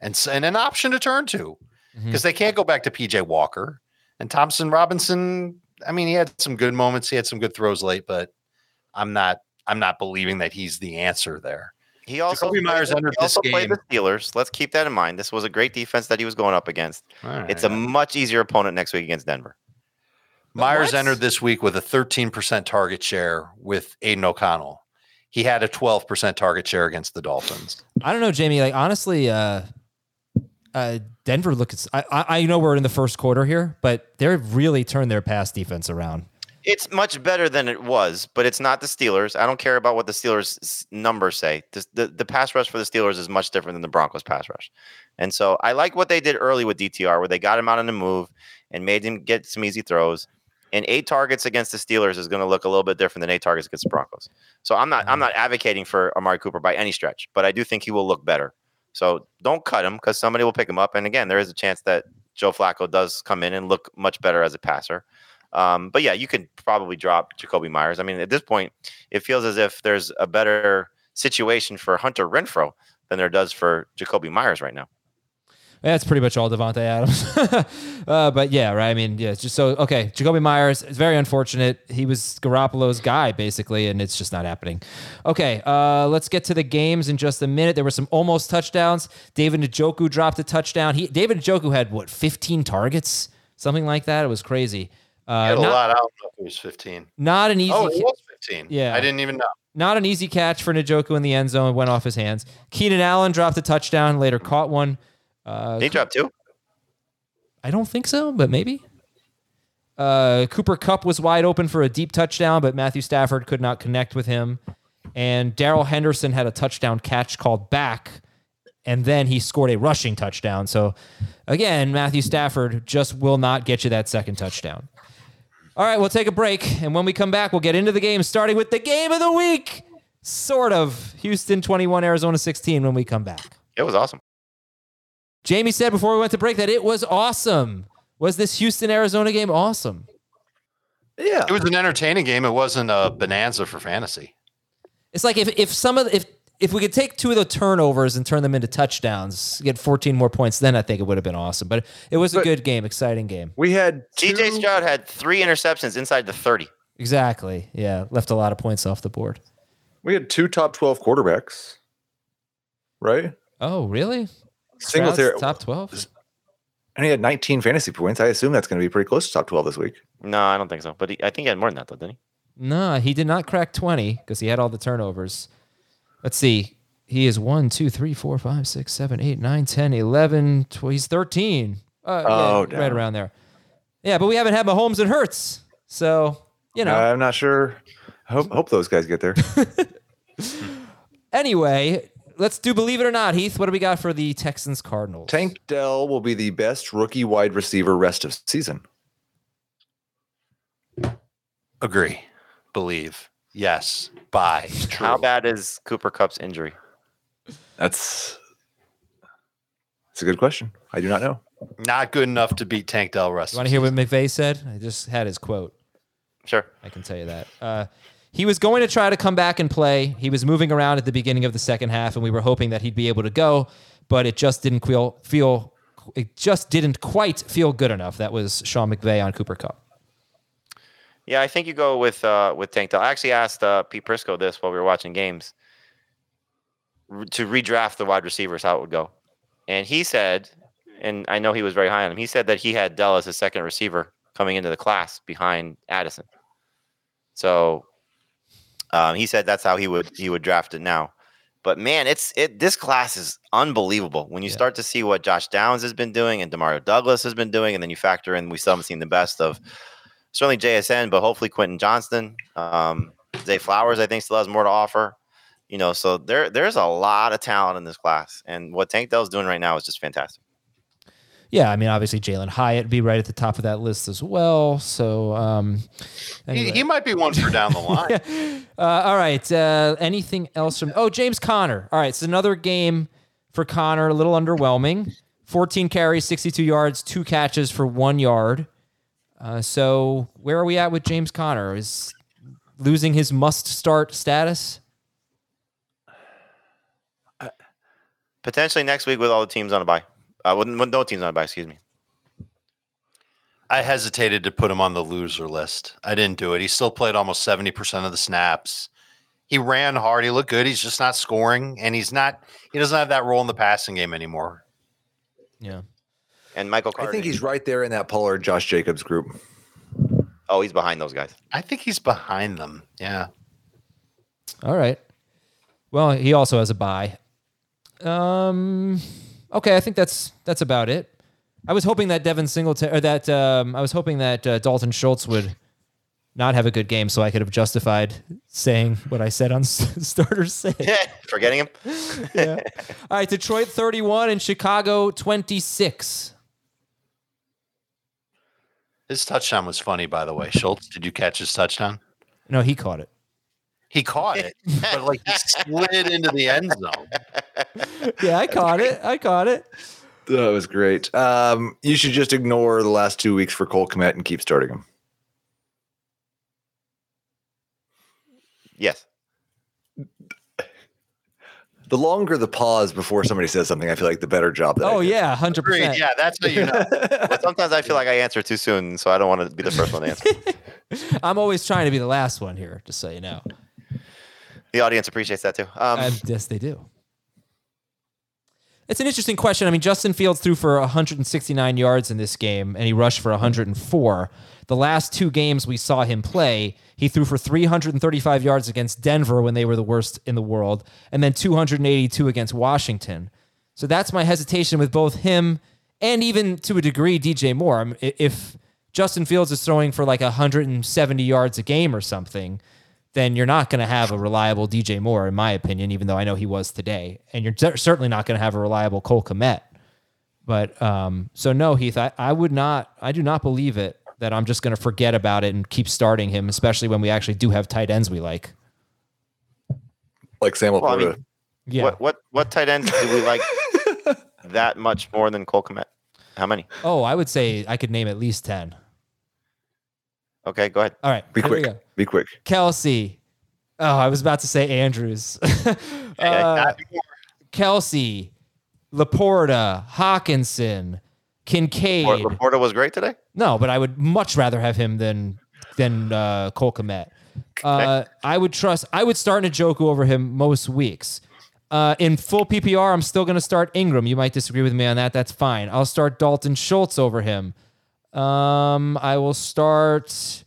and and an option to turn to Because they can't go back to PJ Walker and Thompson Robinson. I mean, he had some good moments, he had some good throws late, but I'm not I'm not believing that he's the answer there. He also Jakobi played Meyers the- entered he this also played the. Steelers. Let's keep that in mind. This was a great defense that he was going up against. All It's a much easier opponent next week against Denver. Meyers What? entered this week with a 13% target share with Aidan O'Connell. He had a 12% target share against the Dolphins. I don't know, Jamie. Like honestly, uh, uh, Denver looks. I, I I know we're in the first quarter here, but they've really turned their pass defense around. It's much better than it was, but it's not the Steelers. I don't care about what the Steelers numbers say. The, the, the pass rush for the Steelers is much different than the Broncos pass rush. And so I like what they did early with DTR, where they got him out on the move and made him get some easy throws. And eight targets against the Steelers is going to look a little bit different than eight targets against the Broncos. So I'm not I'm not advocating for Amari Cooper by any stretch, but I do think he will look better. So don't cut him because somebody will pick him up. And again, there is a chance that Joe Flacco does come in and look much better as a passer. Um, but yeah, you could probably drop Jakobi Meyers. I mean, at this point, it feels as if there's a better situation for Hunter Renfrow than there does for Jakobi Meyers right now. That's pretty much all Davante Adams. uh, but yeah, right. I mean, yeah, it's just so okay. Jakobi Meyers is very unfortunate. He was Garoppolo's guy basically, and it's just not happening. Okay, uh, let's get to the games in just a minute. There were some almost touchdowns. David Njoku dropped a touchdown. He David Njoku had what 15 targets, something like that. It was crazy. Uh, He had a not, lot. I don't know if it was 15. not an easy. Oh, it was 15. Yeah. I didn't even know. not an easy catch for Njoku in the end zone. Went off his hands. Keenan Allen dropped a touchdown. Later caught one. Uh, he drop two? I don't think so, but maybe. Uh, Cooper Kupp was wide open for a deep touchdown, but Matthew Stafford could not connect with him. And Darrell Henderson had a touchdown catch called back, and then he scored a rushing touchdown. So, again, Matthew Stafford just will not get you that second touchdown. All right, we'll take a break, and when we come back, we'll get into the game, starting with the game of the week. Sort of. Houston 21, Arizona 16 when we come back. It was awesome. Jamie said before we went to break that it was awesome. Was this Houston Arizona game awesome? Yeah. It was an entertaining game. It wasn't a bonanza for fantasy. It's like if if some of the, if if we could take two of the turnovers and turn them into touchdowns, get 14 more points, then I think it would have been awesome. But it was a good game, exciting game. We had CJ two- Stroud had three interceptions inside the 30. Exactly. Yeah, left a lot of points off the board. We had two top 12 quarterbacks, right? Oh, really? Singletary, Stroud's top 12. and he had 19 fantasy points. I assume that's going to be pretty close to top 12 this week. No, I don't think so. But he, I think he had more than that, though, didn't he? No, he did not crack 20 because he had all the turnovers. Let's see. He is 1, 2, 3, 4, 5, 6, 7, 8, 9, 10, 11, 12. He's 13. Uh, Oh, yeah, right around there. Yeah, but we haven't had Mahomes and Hurts. So, you know. I'm not sure. Hope hope those guys get there. anyway, let's do believe it or not, Heath. What do we got for the Texans Cardinals? Tank Dell will be the best rookie wide receiver rest of season. Agree. Believe. Yes. Buy. True. How bad is Cooper Kupp's injury? That's that's a good question. I do not know. Not good enough to beat Tank Dell rest. You want to hear what McVay said? I just had his quote. Sure. I can tell you that. Uh, he was going to try to come back and play. He was moving around at the beginning of the second half, and we were hoping that he'd be able to go, but it just didn't feel feel it just didn't quite feel good enough. That was Sean McVay on Cooper Kupp. Yeah, I think you go with uh, with Tank Dell. I actually asked uh, Pete Prisco this while we were watching games to redraft the wide receivers how it would go, and he said, and I know he was very high on him. He said that he had Dell as his second receiver coming into the class behind Addison. So um, he said that's how he would he would draft it now. But man, it's it. This class is unbelievable when you start to see what Josh Downs has been doing and Demario Douglas has been doing, and then you factor in we still haven't seen the best of certainly JSN, but hopefully Quentin Johnston. Um, Zay Flowers, I think, still has more to offer. You know, so there there's a lot of talent in this class, and what Tank Dell's doing right now is just fantastic. Yeah, I mean, obviously Jalin Hyatt be right at the top of that list as well. So, um, He, anyway. he might be one for down the line. Uh, all right. Uh, anything else from? Oh, James Conner. All right. It's another game for Conner. A little underwhelming. 14 carries, 62 yards, two catches for one yard. Uh, so where are we at with James Conner? Is losing his must-start status? Potentially next week with all the teams on a bye. Uh, with, with no teams on a bye, excuse me. I hesitated to put him on the loser list. I didn't do it. He still played almost 70% of the snaps. He ran hard. He looked good. He's just not scoring, and he's not, he doesn't have that role in the passing game anymore. Yeah. And Michael I think he's right there in that Pollard Josh Jacobs group. Oh, he's behind those guys. I think he's behind them. Yeah. All right. Well, he also has a bye. Um. Okay, I think that's that's about it. I was hoping that Devin Singleton or that um, I was hoping that uh, Dalton Schultz would not have a good game, so I could have justified saying what I said on starters. Say. Forgetting him. yeah. All right, Detroit 31 and Chicago 26. His touchdown was funny, by the way. Schultz, did you catch his touchdown? No, he caught it. He caught it, but like he slid into the end zone. Yeah, I caught it. I caught it. That was great. Um, you should just ignore the last two weeks for Cole Kmet and keep starting him. Yes. The longer the pause before somebody says something, I feel like the better job. That Oh yeah, hundred Agreed. percent. Yeah, that's how you know. But sometimes I feel like I answer too soon, so I don't want to be the first one to answer. I'm always trying to be the last one here, just so you know. the audience appreciates that too. Um, Uh, yes, they do. It's an interesting question. I mean, Justin Fields threw for 169 yards in this game, and he rushed for 104. The last two games we saw him play, he threw for 335 yards against Denver when they were the worst in the world, and then 282 against Washington. So that's my hesitation with both him and even to a degree DJ Moore. If Justin Fields is throwing for like 170 yards a game or something, then you're not going to have a reliable DJ Moore, in my opinion, even though I know he was today. And you're cer- certainly not going to have a reliable Cole Kmet. But um, so no, Heath, I, I would not, I do not believe it that I'm just going to forget about it and keep starting him, especially when we actually do have tight ends we like. like Sam Well, I mean, Yeah. What what what tight ends do we like that much more than Cole Kmet? How many? Oh, I would say I could name at least 10. Okay, go ahead. All right. Be here we quick. Be quick. Kelce. Oh, I was about to say Andrews. uh, Kelce, Laporta, Hockenson, Kincaid. Or- Laporta was great today. No, but I would much rather have him than than uh, Cole Kmet. Uh, I would trust. I would start Njoku over him most weeks. Uh, in full PPR, I'm still going to start Ingram. You might disagree with me on that. That's fine. I'll start Dalton Schultz over him. Um, I will start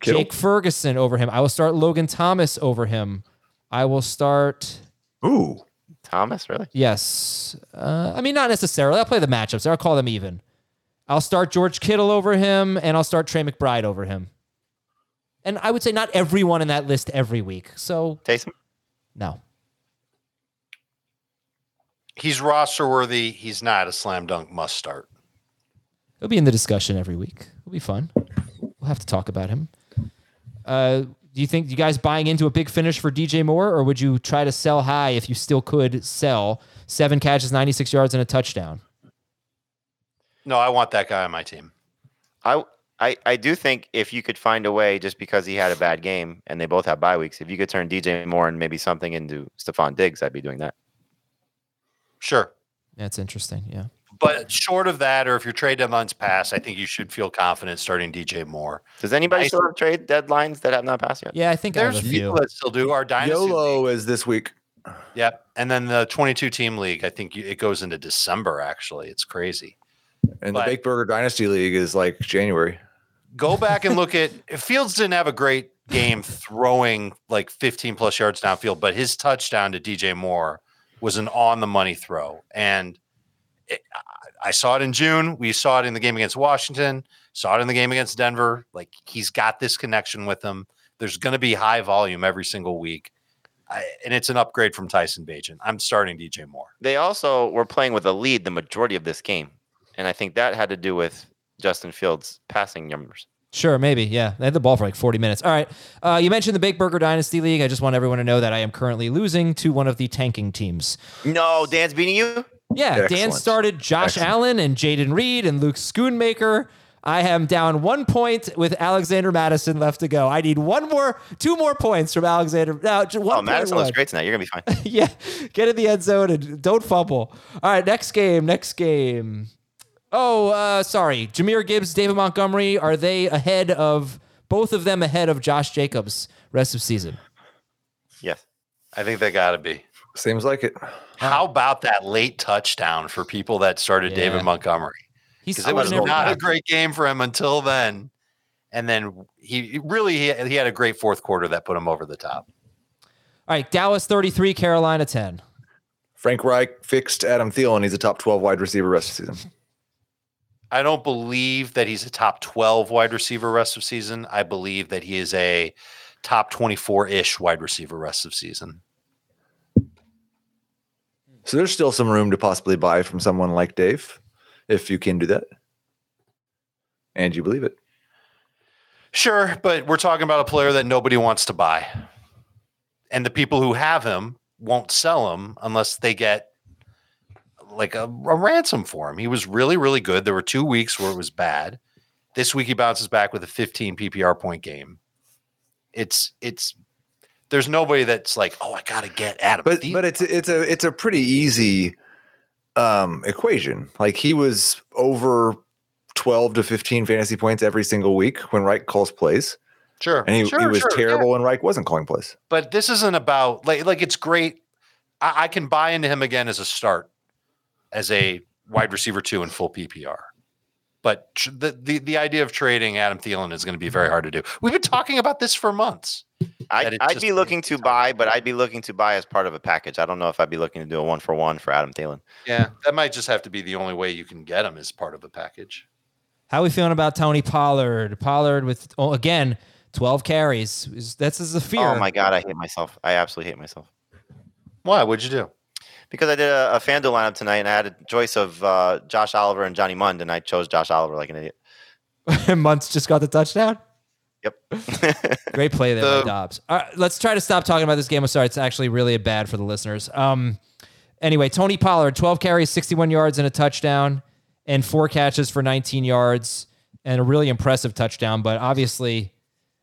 Kittle? Jake Ferguson over him. I will start Logan Thomas over him. I will start. Ooh. Thomas, really? Yes. Uh, I mean, not necessarily. I'll play the matchups. I'll call them even. I'll start George Kittle over him, and I'll start Trey McBride over him. And I would say not everyone in that list every week. So Taysom. no. He's roster worthy. He's not a slam dunk must start. He'll be in the discussion every week. It'll be fun. We'll have to talk about him. Uh, do you think you guys buying into a big finish for DJ Moore, or would you try to sell high if you still could sell seven catches, 96 yards, and a touchdown? No, I want that guy on my team. I I I do think if you could find a way, just because he had a bad game and they both have bye weeks, if you could turn DJ Moore and maybe something into Stefon Diggs, I'd be doing that. Sure. That's interesting. Yeah. But short of that, or if your trade deadline's passed, I think you should feel confident starting DJ Moore. Does anybody I- still have trade deadlines that have not passed yet? Yeah, I think I have There's a few. people that still do our dynasty. YOLO is this week. Yep. And then the 22 team league, I think you, it goes into December, actually. It's crazy. And But- the Bake Burger Dynasty League is like January. Go back and look at Fields didn't have a great game throwing like 15 plus yards downfield, but his touchdown to DJ Moore was an on the money throw. And it, I- I saw it in June. We saw it in the game against Washington, saw it in the game against Denver. Like he's got this connection with him. There's going to be high volume every single week. I, and it's an upgrade from Tyson Bagent. I'm starting DJ Moore. They also were playing with a lead the majority of this game, and I think that had to do with Justin Fields' passing numbers. Sure, maybe. Yeah. They had the ball for like 40 minutes. All right. Uh, you mentioned the Big Burger Dynasty League. I just want everyone to know that I am currently losing to one of the tanking teams. No, Dan's beating you? Yeah. Dan started Josh Excellent. Allen and Jayden Reed and Luke Schoonmaker. I am down one point with Alexander Mattison left to go. I need one more, two more points from Alexander. No, ju- one Oh, Mattison point looks great tonight. You're gonna be fine. yeah, get in the end zone and don't fumble. All right, next game. Next game. Oh, uh, sorry. Jahmyr Gibbs, David Montgomery. Are they ahead of both of them ahead of Josh Jacobs rest of season? yes. I think they got to be. Seems like it. How about that late touchdown for people that started Yeah. David Montgomery? Because it was never not a great game for him until then. And then he he really he, he had a great fourth quarter that put him over the top. All right, Dallas 33, Carolina 10. Frank Reich fixed Adam Thielen. He's a top 12 wide receiver rest of season. I don't believe that he's a top 12 wide receiver rest of season. I believe that he is a top 24 ish wide receiver rest of season. So there's still some room to possibly buy from someone like Dave, if you can do that. And you believe it. Sure, but we're talking about a player that nobody wants to buy. And the people who have him won't sell him unless they get like a, a ransom for him. He was really, really good. There were two weeks where it was bad. This week he bounces back with a 15 PPR point game. It's it's there's nobody that's like, oh, I gotta get Adam. But Thielen." but it's it's a it's a pretty easy um equation. Like he was over 12 to 15 fantasy points every single week when Reich calls plays. sure, And he, sure, he was sure, yeah. terrible when Reich wasn't calling plays. but this isn't about like like it's great. I, I can buy into him again as a start, as a wide receiver two in full PPR. But tr- the, the the idea of trading Adam Thielen is going to be very hard to do. We've been talking about this for months. I, I'd be looking to buy, but I'd be looking to buy as part of a package. I don't know if I'd be looking to do a one for one for Adam Thielen. Yeah, that might just have to be the only way you can get him as part of a package. How are we feeling about Tony Pollard? Pollard with, oh, again, 12 carries. That's is a fear. Oh my god, I hate myself. I absolutely hate myself Why? What'd you do? Because I did a, a FanDuel lineup tonight, and I had a choice of uh, Josh Oliver and Johnny Mundt, and I chose Josh Oliver like an idiot. Muntz just got the touchdown. Yep. Great play there by Dobbs. All right, let's try to stop talking about this game. I'm sorry, it's actually really bad for the listeners. Um, anyway, Tony Pollard, 12 carries, 61 yards, and a touchdown, and four catches for 19 yards, and a really impressive touchdown. But obviously,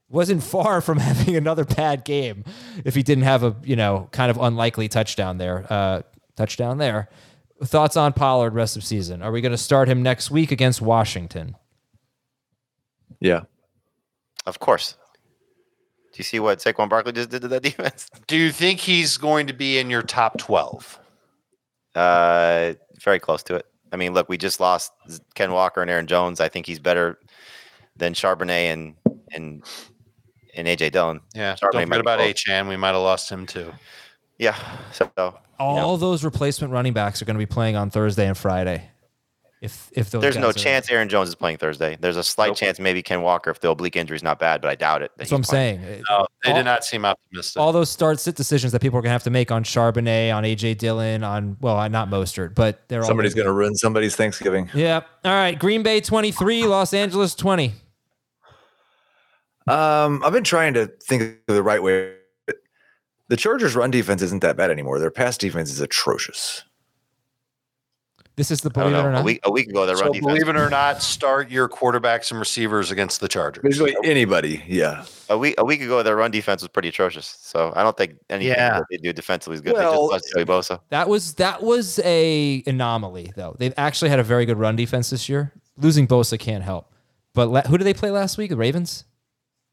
wasn't far from having another bad game if he didn't have a you know kind of unlikely touchdown there. Uh, touchdown there. Thoughts on Pollard rest of season? Are we going to start him next week against Washington? Yeah. of course. Do you see what Saquon Barkley just did to that defense? Do you think he's going to be in your top twelve? Uh, very close to it. I mean, look, we just lost Ken Walker and Aaron Jones. I think he's better than Charbonnet and and and AJ Dillon. Yeah. Charbonnet Don't forget about close. Achane. We might have lost him too. Yeah. So All those replacement running backs are going to be playing on Thursday and Friday. If if those there's no guys are- chance Aaron Jones is playing Thursday. There's a slight chance maybe Ken Walker if the oblique injury is not bad, but I doubt it. that That's what I'm playing. saying. No, they all, did not seem optimistic. all those start sit decisions that people are going to have to make on Charbonnet, on AJ Dillon, on well, not Mostert, but they're Somebody's gonna going to ruin somebody's Thanksgiving. Yeah. All right. Green Bay 23, Los Angeles 20. Um, I've been trying to think of the right way. The Chargers' run defense isn't that bad anymore. Their pass defense is atrocious. This is the I don't believe it or know. A not. week a week ago, their so run defense. believe it or not, start your quarterbacks and receivers against the Chargers. Basically, anybody. Yeah. A week a week ago, their run defense was pretty atrocious. So I don't think anything Yeah. that they do defensively is good. Well, they just Joey Bosa. That was that was a anomaly though. They've actually had a very good run defense this year. Losing Bosa can't help. But la- who did they play last week? The Ravens.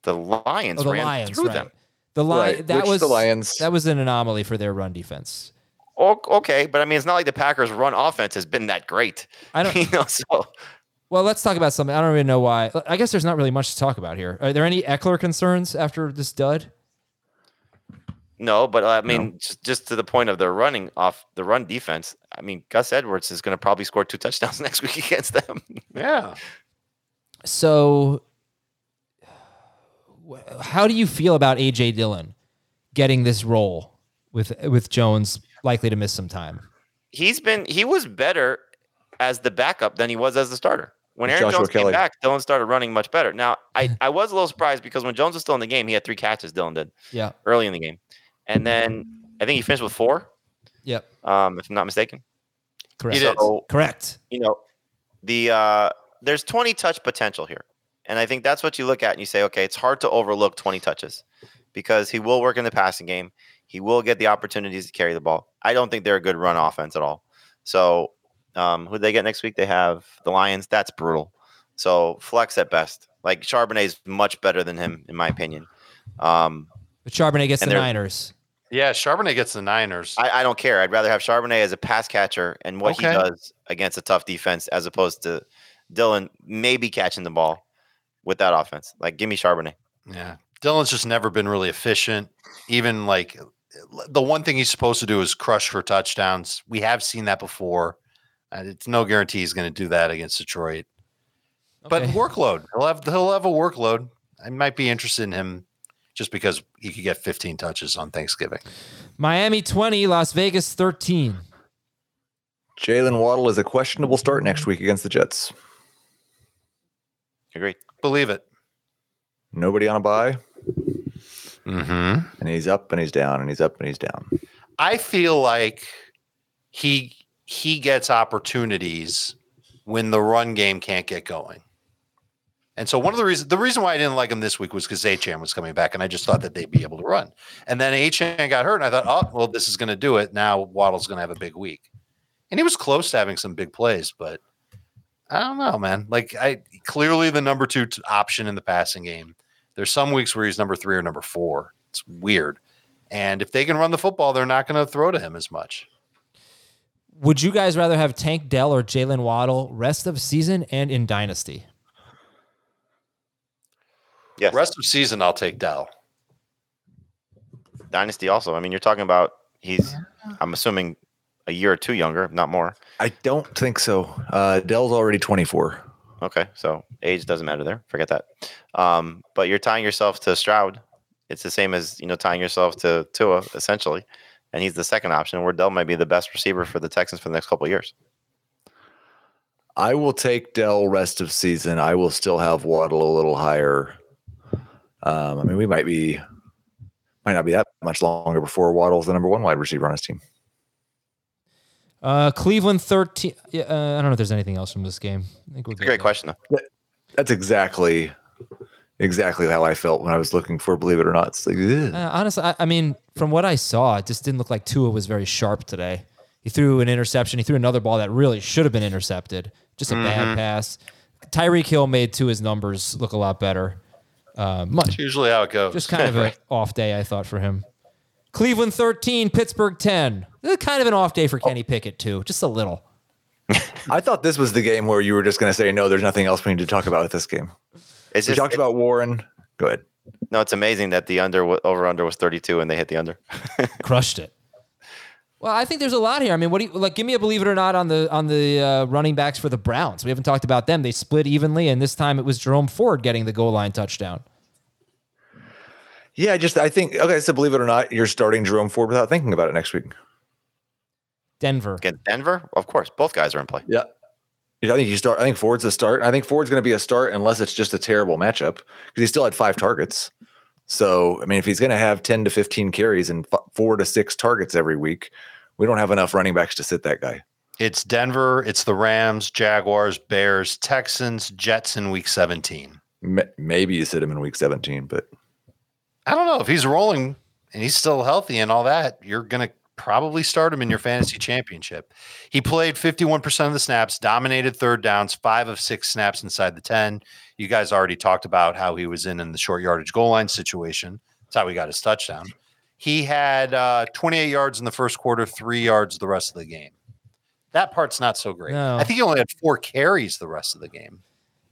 The Lions Oh, the ran Lions. through Right. them. The Lions. Right, That which was the Lions- That was an anomaly for their run defense. O- Okay, but I mean, it's not like the Packers' run offense has been that great. I don't. You know, so Well, let's talk about something. I don't even know why. I guess there's not really much to talk about here. Are there any Ekeler concerns after this dud? no, but uh, I mean, just, just to the point of their running off the run defense. I mean, Gus Edwards is going to probably score two touchdowns next week against them. Yeah. So, how do you feel about AJ Dillon getting this role with with Jones likely to miss some time? He's been he was better as the backup than he was as the starter. When Aaron Joshua Jones came back, Dillon started running much better. Now, I, I was a little surprised because when Jones was still in the game, he had three catches. Dillon did Yeah. early in the game, and then I think he finished with four, Yep. um, if I'm not mistaken. Correct. He did. So, Correct. you know, the uh, there's 20 touch potential here, and I think that's what you look at and you say, okay, it's hard to overlook 20 touches because he will work in the passing game. He will get the opportunities to carry the ball. I don't think they're a good run offense at all. So, um, who they get next week? They have the Lions. That's brutal. So flex at best. Like Charbonnet is much better than him, in my opinion. Um, But Charbonnet gets the Niners. Yeah, Charbonnet gets the Niners. I, I don't care. I'd rather have Charbonnet as a pass catcher and what he does against a tough defense as opposed to Dillon maybe catching the ball with that offense. Like, give me Charbonnet. Yeah. Dillon's just never been really efficient. Even like the one thing he's supposed to do is crush for touchdowns. We have seen that before. And it's no guarantee he's going to do that against Detroit. But workload. He'll have he'll have a workload. I might be interested in him just because he could get 15 touches on Thanksgiving. Miami 20, Las Vegas 13. Jaylen Waddle is a questionable start next week against the Jets. Agreed. Believe it. Nobody on a bye. Mm-hmm. and he's up and he's down and he's up and he's down. I feel like he he gets opportunities when the run game can't get going. And so one of the reasons the reason why I didn't like him this week was because Achane was coming back, and I just thought that they'd be able to run. And then Achane got hurt, and I thought, oh well, this is going to do it. Now Waddle's going to have a big week, and he was close to having some big plays, but I don't know, man. Like I clearly the number two t- option in the passing game. There's some weeks where he's number three or number four. It's weird. And if they can run the football, they're not going to throw to him as much. Would you guys rather have Tank Dell or Jaylen Waddle rest of season and in Dynasty? Yes. Rest of season, I'll take Dell. Dynasty also. I mean, you're talking about he's, I'm assuming, a year or two younger, not more. I don't think so. Uh, Dell's already 24. Okay. So age doesn't matter there. Forget that. Um, but you're tying yourself to Stroud. It's the same as, you know, tying yourself to Tua, essentially. And he's the second option, where Dell might be the best receiver for the Texans for the next couple of years. I will take Dell rest of season. I will still have Waddle a little higher. Um, I mean, we might be might not be that much longer before Waddle's the number one wide receiver on his team. Uh, Cleveland 13. Yeah, uh, I don't know if there's anything else from this game. I think we'll get Great there. question, though. That's exactly exactly how I felt when I was looking for believe it or not. It's like. Uh, honestly, I, I mean, from what I saw, it just didn't look like Tua was very sharp today. He threw an interception. He threw another ball that really should have been intercepted. Just a bad pass. Tyreek Hill made Tua's numbers look a lot better. Uh, much That's usually how it goes. just kind of an off day, I thought, for him. Cleveland 13, Pittsburgh 10. Eh, Kind of an off day for Kenny Pickett, too. Just a little. I thought this was the game where you were just going to say no. There's nothing else we need to talk about with this game. It's We just, talked about Warren. Go ahead. no, it's amazing that the under over under was 32 and they hit the under. crushed it. Well, I think there's a lot here. I mean, what do you like? Give me a believe it or not on the on the uh, running backs for the Browns. We haven't talked about them. They split evenly, and this time it was Jerome Ford getting the goal line touchdown. Yeah, I just I think okay. So believe it or not, you're starting Jerome Ford without thinking about it next week. Denver. Against Denver, of course, both guys are in play. Yeah. I think you start. I think Ford's a start. I think Ford's going to be a start unless it's just a terrible matchup because he still had five targets. So I mean, if he's going to have ten to fifteen carries and f- four to six targets every week, we don't have enough running backs to sit that guy. It's Denver, it's the Rams, Jaguars, Bears, Texans, Jets in week 17. Maybe you sit him in week seventeen, but I don't know if he's rolling and he's still healthy and all that. You're going to probably start him in your fantasy championship. He played 51% of the snaps, dominated third downs, five of six snaps inside the 10. You guys already talked about how he was in in the short yardage goal line situation. That's how he got his touchdown. He had uh, 28 yards in the first quarter, three yards the rest of the game. That part's not so great. No. I think he only had four carries the rest of the game.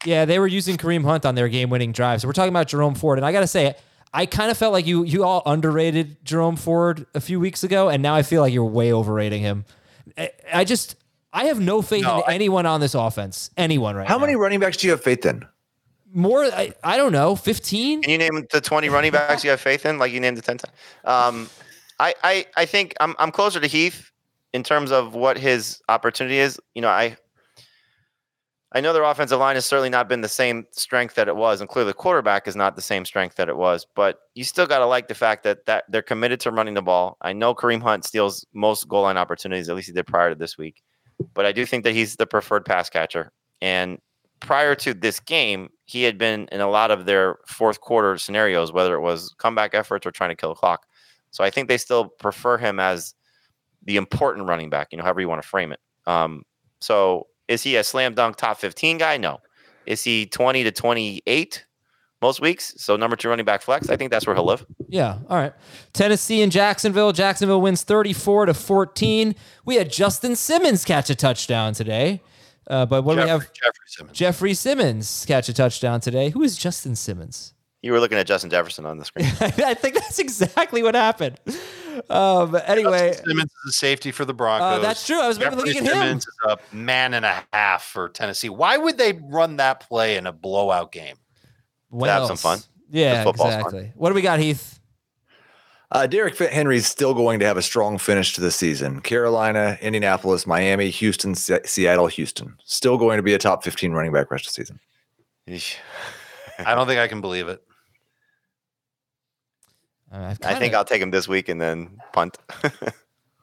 Yeah, they were using Kareem Hunt on their game-winning drive. So we're talking about Jerome Ford, and I got to say, I kind of felt like you you all underrated Jerome Ford a few weeks ago, and now I feel like you're way overrating him. I, I just I have no faith No, in I- anyone on this offense. Anyone right how now. many running backs do you have faith in? more. I, I don't know, fifteen. Can you name the 20 running backs you have faith in, like you named the 10 times? Um, I, I, I think I'm, I'm closer to Heath in terms of what his opportunity is. You know, I, I know their offensive line has certainly not been the same strength that it was, and clearly the quarterback is not the same strength that it was. But you still got to like the fact that that they're committed to running the ball. I know Kareem Hunt steals most goal line opportunities, at least he did prior to this week. But I do think that he's the preferred pass catcher. And prior to this game, he had been in a lot of their fourth quarter scenarios, whether it was comeback efforts or trying to kill the clock. So I think they still prefer him as the important running back, you know, however you want to frame it. Um, so is he a slam dunk top 15 guy? No. Is he 20 to 28 most weeks? So number two running back flex. I think that's where he'll live. Yeah. All right. Tennessee and Jacksonville. Jacksonville wins 34 to 14. We had Justin Simmons catch a touchdown today. Uh, but what do we have? Jeffrey Simmons. Jeffrey Simmons catch a touchdown today. Who is Justin Simmons? You were looking at Justin Jefferson on the screen. I think that's exactly what happened. Um, anyway, Justin Simmons is a safety for the Broncos. Uh, that's true. I was maybe Jeffrey looking at him. Simmons is a man and a half for Tennessee. Why would they run that play in a blowout game? what have some fun. Yeah, football's fun. exactly. What do we got, Heath? Uh, Derrick Henry's still going to have a strong finish to the season. Carolina, Indianapolis, Miami, Houston, Se- Seattle, Houston. Still going to be a top 15 running back rest of the season. I don't think I can believe it. Uh, I've I think kinda- I'll take him this week and then punt.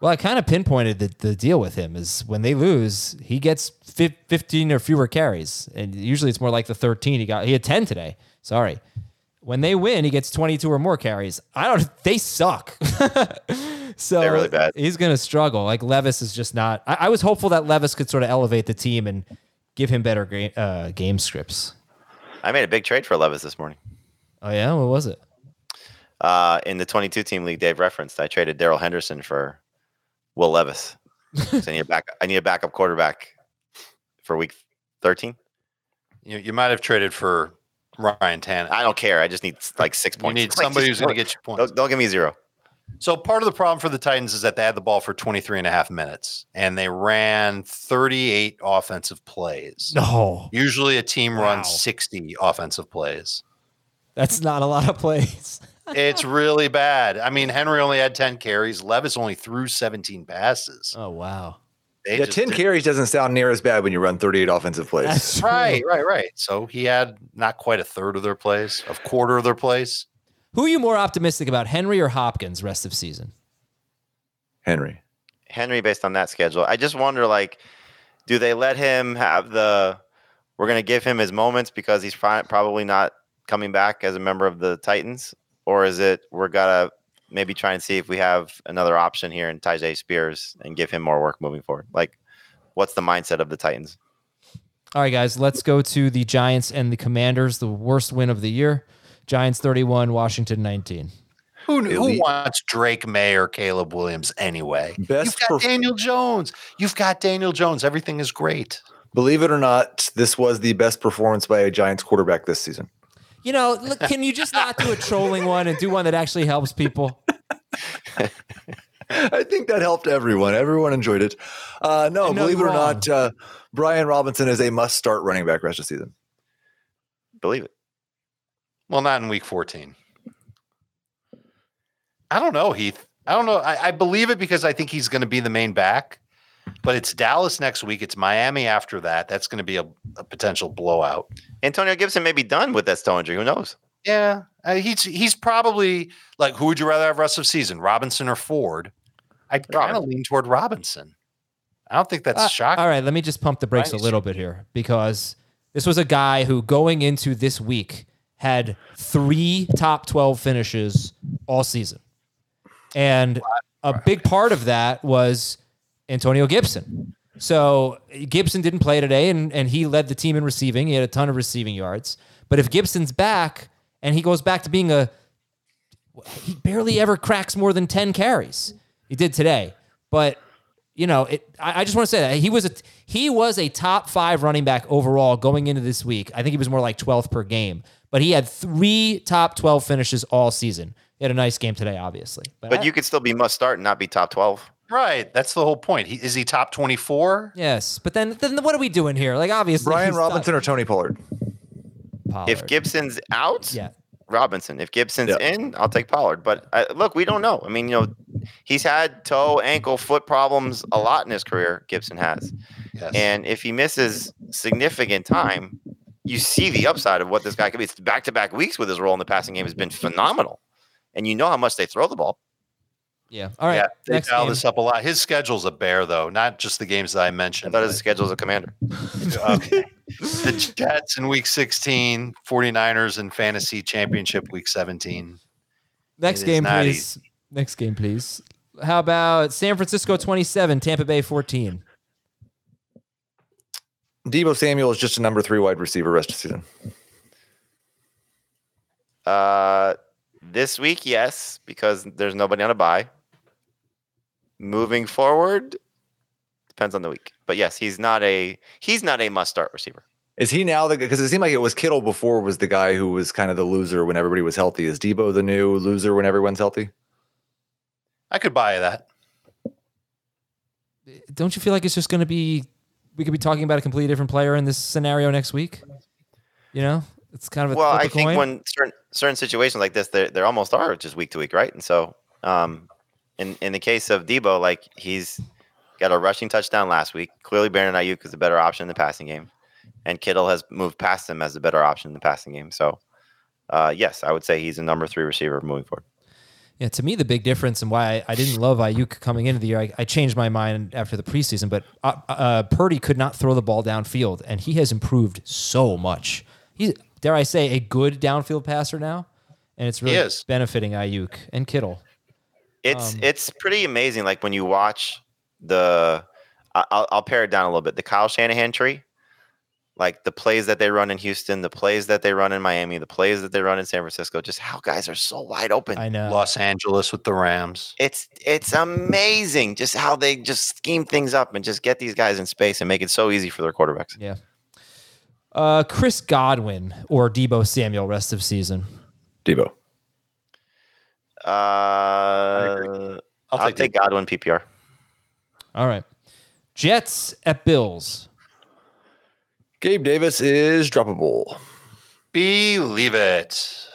Well, I kind of pinpointed the, the deal with him is when they lose, he gets fif- 15 or fewer carries. And usually it's more like the 13 he got. He had 10 today. Sorry. When they win, he gets 22 or more carries. I don't, they suck. so They're really bad. he's going to struggle. Like Levis is just not, I, I was hopeful that Levis could sort of elevate the team and give him better game, uh, game scripts. I made a big trade for Levis this morning. Oh, yeah? What was it? Uh, in the 22 team league Dave referenced, I traded Darrell Henderson for Will Levis. so I need a back. I need a backup quarterback for week 13. You, you might have traded for Ryan Tannehill. I don't care. I just need like six You points. need Like, somebody who's going to get you points. Don't, don't give me zero. So part of the problem for the Titans is that they had the ball for 23 and a half minutes and they ran 38 offensive plays. No, Usually a team Wow. runs 60 offensive plays. that's not a lot of plays. It's really bad. I mean, Henry only had 10 carries. Levis only threw 17 passes. oh, wow. They Yeah, 10 didn't- carries doesn't sound near as bad when you run 38 offensive plays. That's. Right, right, right. So he had not quite a third of their plays, a quarter of their plays. Who are you more optimistic about, Henry or Hopkins rest of season? Henry. Henry based on that schedule. I just wonder, like, do they let him have the? We're going to give him his moments because he's probably not coming back as a member of the Titans, or is it we're gonna maybe try and see if we have another option here in Tyjae Spears and give him more work moving forward? Like, what's the mindset of the Titans? All right, guys, let's go to the Giants and the Commanders, the worst win of the year. Giants 31, Washington 19. Who, who wants Drake Maye or Caleb Williams anyway? Best You've got perf- Daniel Jones. You've got Daniel Jones. Everything is great. Believe it or not, this was the best performance by a Giants quarterback this season. You know, look, can you just not do a trolling one and do one that actually helps people? I think that helped everyone. Everyone enjoyed it. Uh, no, I believe it or wrong. not, uh, Brian Robinson is a must start running back rest of the season. Believe it. Well, not in week 14. I don't know, Heath. I don't know. I, I believe it because I think he's going to be the main back, but it's Dallas next week. It's Miami after that. That's going to be a, a potential blowout. Antonio Gibson may be done with that toe injury. Who knows? Yeah. Uh, he's he's probably like, who would you rather have rest of season, Robinson or Ford? I'd kind of lean toward Robinson. I don't think that's Uh, shocking. All right, let me just pump the brakes a little bit here because this was a guy who going into this week had three top 12 finishes all season. And a big part of that was Antonio Gibson. So Gibson didn't play today and, and he led the team in receiving. He had a ton of receiving yards. But if Gibson's back and he goes back to being a he barely ever cracks more than 10 carries. He did today. But you know, it I, I just want to say that he was a he was a top five running back overall going into this week. I think he was more like 12th per game. But he had three top 12 finishes all season. He had a nice game today, obviously. But I- you could still be must start and not be top 12. Right. That's the whole point. He, is he top 24? Yes, but then then what are we doing here? Like obviously Brian he's not- Robinson or Tony Pollard? Pollard. If Gibson's out, yeah, Robinson. If Gibson's Yeah. in, I'll take Pollard. But uh, look, we don't know. I mean, you know, he's had toe, ankle, foot problems a lot in his career. Gibson has, Yes. and if he misses significant time, you see the upside of what this guy could be. It's back-to-back weeks with his role in the passing game has been phenomenal, and you know how much they throw the ball. Yeah. All right. yeah, they next dial game. this up a lot. His schedule's a bear, though, not just the games that I I mentioned. thought his schedule as a commander. okay. the Jets in week 16, 49ers in fantasy championship week 17. Next It is game, not please. Next game, please. How about San Francisco 27, Tampa Bay 14? Deebo Samuel is just a number three wide receiver rest of the season. Uh, this week, yes, because there's nobody on a bye. Moving forward, depends on the week. But yes, he's not a he's not a must start receiver. Is he now the because it seemed like it was Kittle before was the guy who was kind of the loser when everybody was healthy. Is Deebo the new loser when everyone's healthy? I could buy that. Don't you feel like it's just going to be, we could be talking about a completely different player in this scenario next week? You know, it's kind of a well, I think coin. when certain certain situations like this, they they almost are just week to week, right? And so, um, in in the case of Deebo, like he's got a rushing touchdown last week. Clearly, Brandon Aiyuk is a better option in the passing game, and Kittle has moved past him as a better option in the passing game. So, uh, yes, I would say he's a number three receiver moving forward. Yeah, to me, the big difference and why I, I didn't love Aiyuk coming into the year, I, I changed my mind after the preseason, but uh, uh, Purdy could not throw the ball downfield, and he has improved so much. He's, dare I say, a good downfield passer now, and it's really benefiting Aiyuk and Kittle. It's Um, it's pretty amazing. Like when you watch the, I- I'll, I'll pare it down a little bit. The Kyle Shanahan tree, like the plays that they run in Houston, the plays that they run in Miami, the plays that they run in San Francisco, just how guys are so wide open. I know. Los Angeles with the Rams. It's it's amazing just how they just scheme things up and just get these guys in space and make it so easy for their quarterbacks. Yeah. Uh, Chris Godwin or Deebo Samuel rest of season. Deebo. Uh, I'll, take take Godwin PPR. All right. Jets at Bills. Gabe Davis is droppable. Believe it.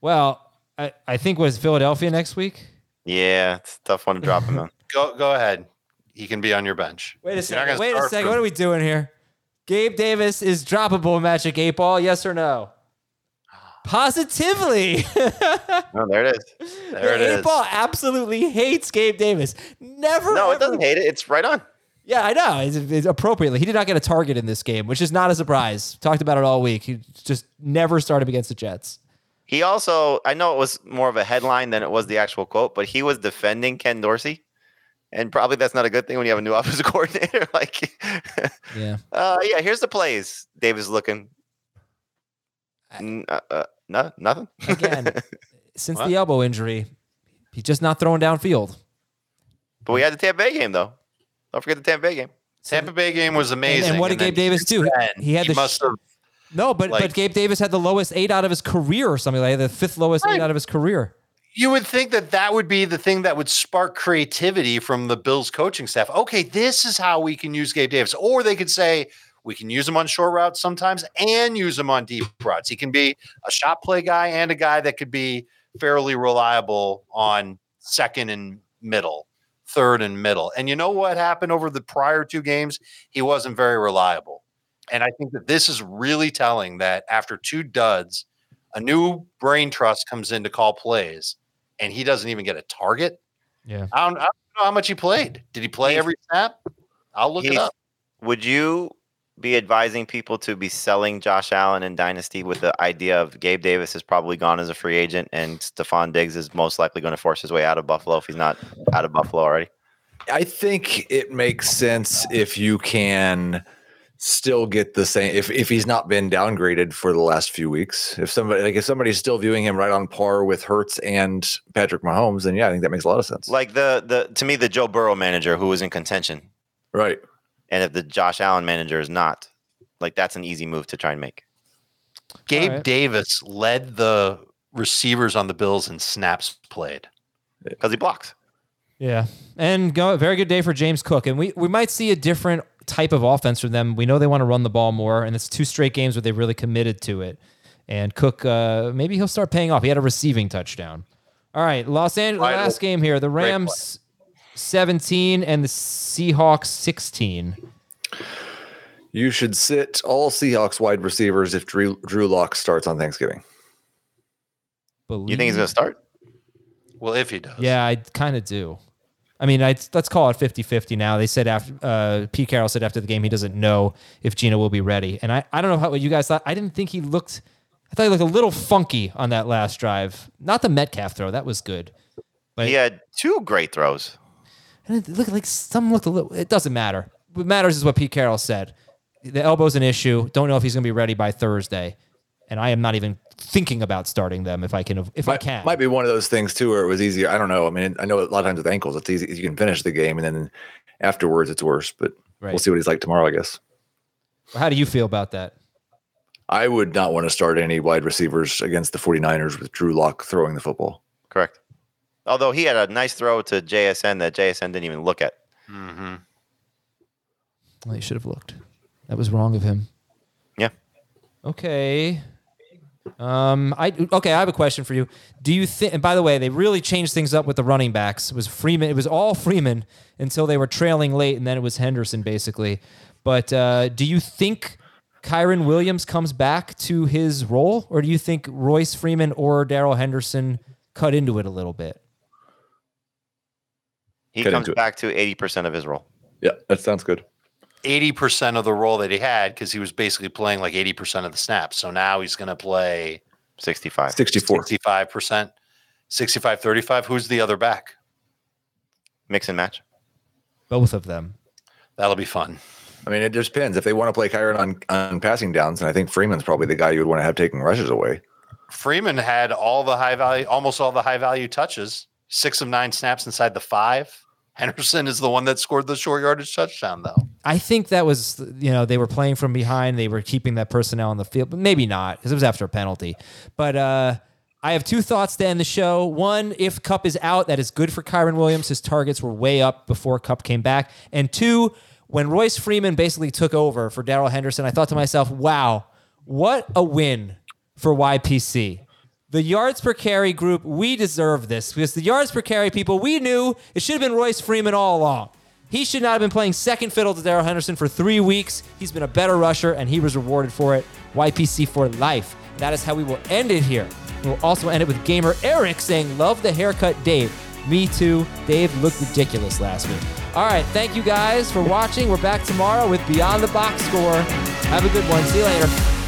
Well, I, I think was Philadelphia next week. Yeah, it's a tough one to drop him on. Go go ahead. He can be on your bench. Wait a second. Wait a second. from- What are we doing here? Gabe Davis is droppable Magic Eight Ball. Yes or no? Positively. Oh, there it is. There it the Eight is. Ball absolutely hates Gabe Davis. Never. No, it doesn't hate it. It's right on. Yeah, I know. It's, it's appropriately. He did not get a target in this game, which is not a surprise. Talked about it all week. He just never started against the Jets. He also, I know it was more of a headline than it was the actual quote, but he was defending Ken Dorsey. And probably that's not a good thing when you have a new offensive coordinator. like, Yeah. uh, yeah, here's the plays. Davis looking. N- uh, uh, no, nothing. Again, since the elbow injury, he's just not throwing downfield. but we had the Tampa Bay game, though. Don't forget the Tampa Bay game. Tampa Bay game was amazing. And, what did Gabe Davis do? He- then, He had the must have no, but but Gabe Davis had the lowest eight out of his career or something like that, the fifth lowest eight out of his career. you would think that that would be the thing that would spark creativity from the Bills coaching staff. Okay, this is how we can use Gabe Davis. Or they could say, we can use him on short routes sometimes and use him on deep routes. He can be a shot play guy and a guy that could be fairly reliable on second and middle, third and middle. And you know what happened over the prior two games? He wasn't very reliable. And I think that this is really telling that after two duds, a new brain trust comes in to call plays and he doesn't even get a target. Yeah. I don't, I don't know how much he played. Did he play He's- every snap? I'll look it up. Would you be advising people to be selling Josh Allen and Dynasty with the idea of Gabe Davis is probably gone as a free agent and Stefon Diggs is most likely going to force his way out of Buffalo if he's not out of Buffalo already? I think it makes sense if you can still get the same if, if he's not been downgraded for the last few weeks. If somebody like if somebody's still viewing him right on par with Hurts and Patrick Mahomes, then yeah, I think that makes a lot of sense. Like the the to me the Joe Burrow manager who was in contention, right. And if the Josh Allen manager is not, like that's an easy move to try and make. Gabe right. Davis led the receivers on the Bills in snaps played. because he blocks. Yeah, and go very good day for James Cook, and we we might see a different type of offense from them. We know they want to run the ball more, and it's two straight games where they really committed to it. And Cook, uh, maybe he'll start paying off. He had a receiving touchdown. All right, Los Angeles. Right. Last game here: the Rams seventeen and the Seahawks sixteen. You should sit all Seahawks wide receivers if Drew, Drew Lock starts on Thanksgiving. Believe You think he's going to start? Well, if he does. Yeah, I kind of do. I mean, I, let's call it 50-50 now. They said after uh, Pete Carroll said after the game he doesn't know if Geno will be ready, and I, I don't know how what you guys thought. I didn't think he looked. I thought he looked a little funky on that last drive. Not the Metcalf throw, that was good. But He had two great throws. And it looked like some looked a little. It doesn't matter. What matters is what Pete Carroll said. The elbow's an issue. Don't know if he's going to be ready by Thursday, and I am not even thinking about starting them if I can. If I might, can, might be one of those things too, where it was easier. I don't know. I mean, I know a lot of times with ankles, it's easy. You can finish the game, and then afterwards, it's worse. But Right. we'll see what he's like tomorrow. I guess. How do you feel about that? I would not want to start any wide receivers against the 49ers with Drew Lock throwing the football. Correct. Although he had a nice throw to JSN that JSN didn't even look at. Mm-hmm. Well, he should have looked. That was wrong of him. Yeah. Okay. Um, I okay. I have a question for you. Do you think? And by the way, they really changed things up with the running backs. It was Freeman. It was all Freeman until they were trailing late, and then it was Henderson basically. But uh, do you think Kyren Williams comes back to his role, or do you think Royce Freeman or Darrell Henderson cut into it a little bit? He Cut comes back to 80% of his role. Yeah, that sounds good. 80% of the role that he had because he was basically playing like 80% of the snaps. So now he's going to play 65. 64. 65%, 65 35. Who's the other back? Mix and match. Both of them. That'll be fun. I mean, it just depends. If they want to play Kyren on, on passing downs, and I think Freeman's probably the guy you would want to have taking rushes away. Freeman had all the high value, almost all the high value touches, six of nine snaps inside the five. Henderson is the one that scored the short yardage touchdown, though. I think that was, you know, they were playing from behind. They were keeping that personnel on the field, but maybe not because it was after a penalty. But uh, I have two thoughts to end the show. One, if Kupp is out, that is good for Kyren Williams. His targets were way up before Kupp came back. And two, when Royce Freeman basically took over for Darrell Henderson, I thought to myself, wow, what a win for YPC. The yards per carry group, we deserve this because the yards per carry people, we knew it should have been Royce Freeman all along. He should not have been playing second fiddle to Darrell Henderson for three weeks. He's been a better rusher and he was rewarded for it. YPC for life. That is how we will end it here. We'll also end it with gamer Eric saying, Love the haircut, Dave. Me too. Dave looked ridiculous last week. All right. Thank you guys for watching. We're back tomorrow with Beyond the Box Score. Have a good one. See you later.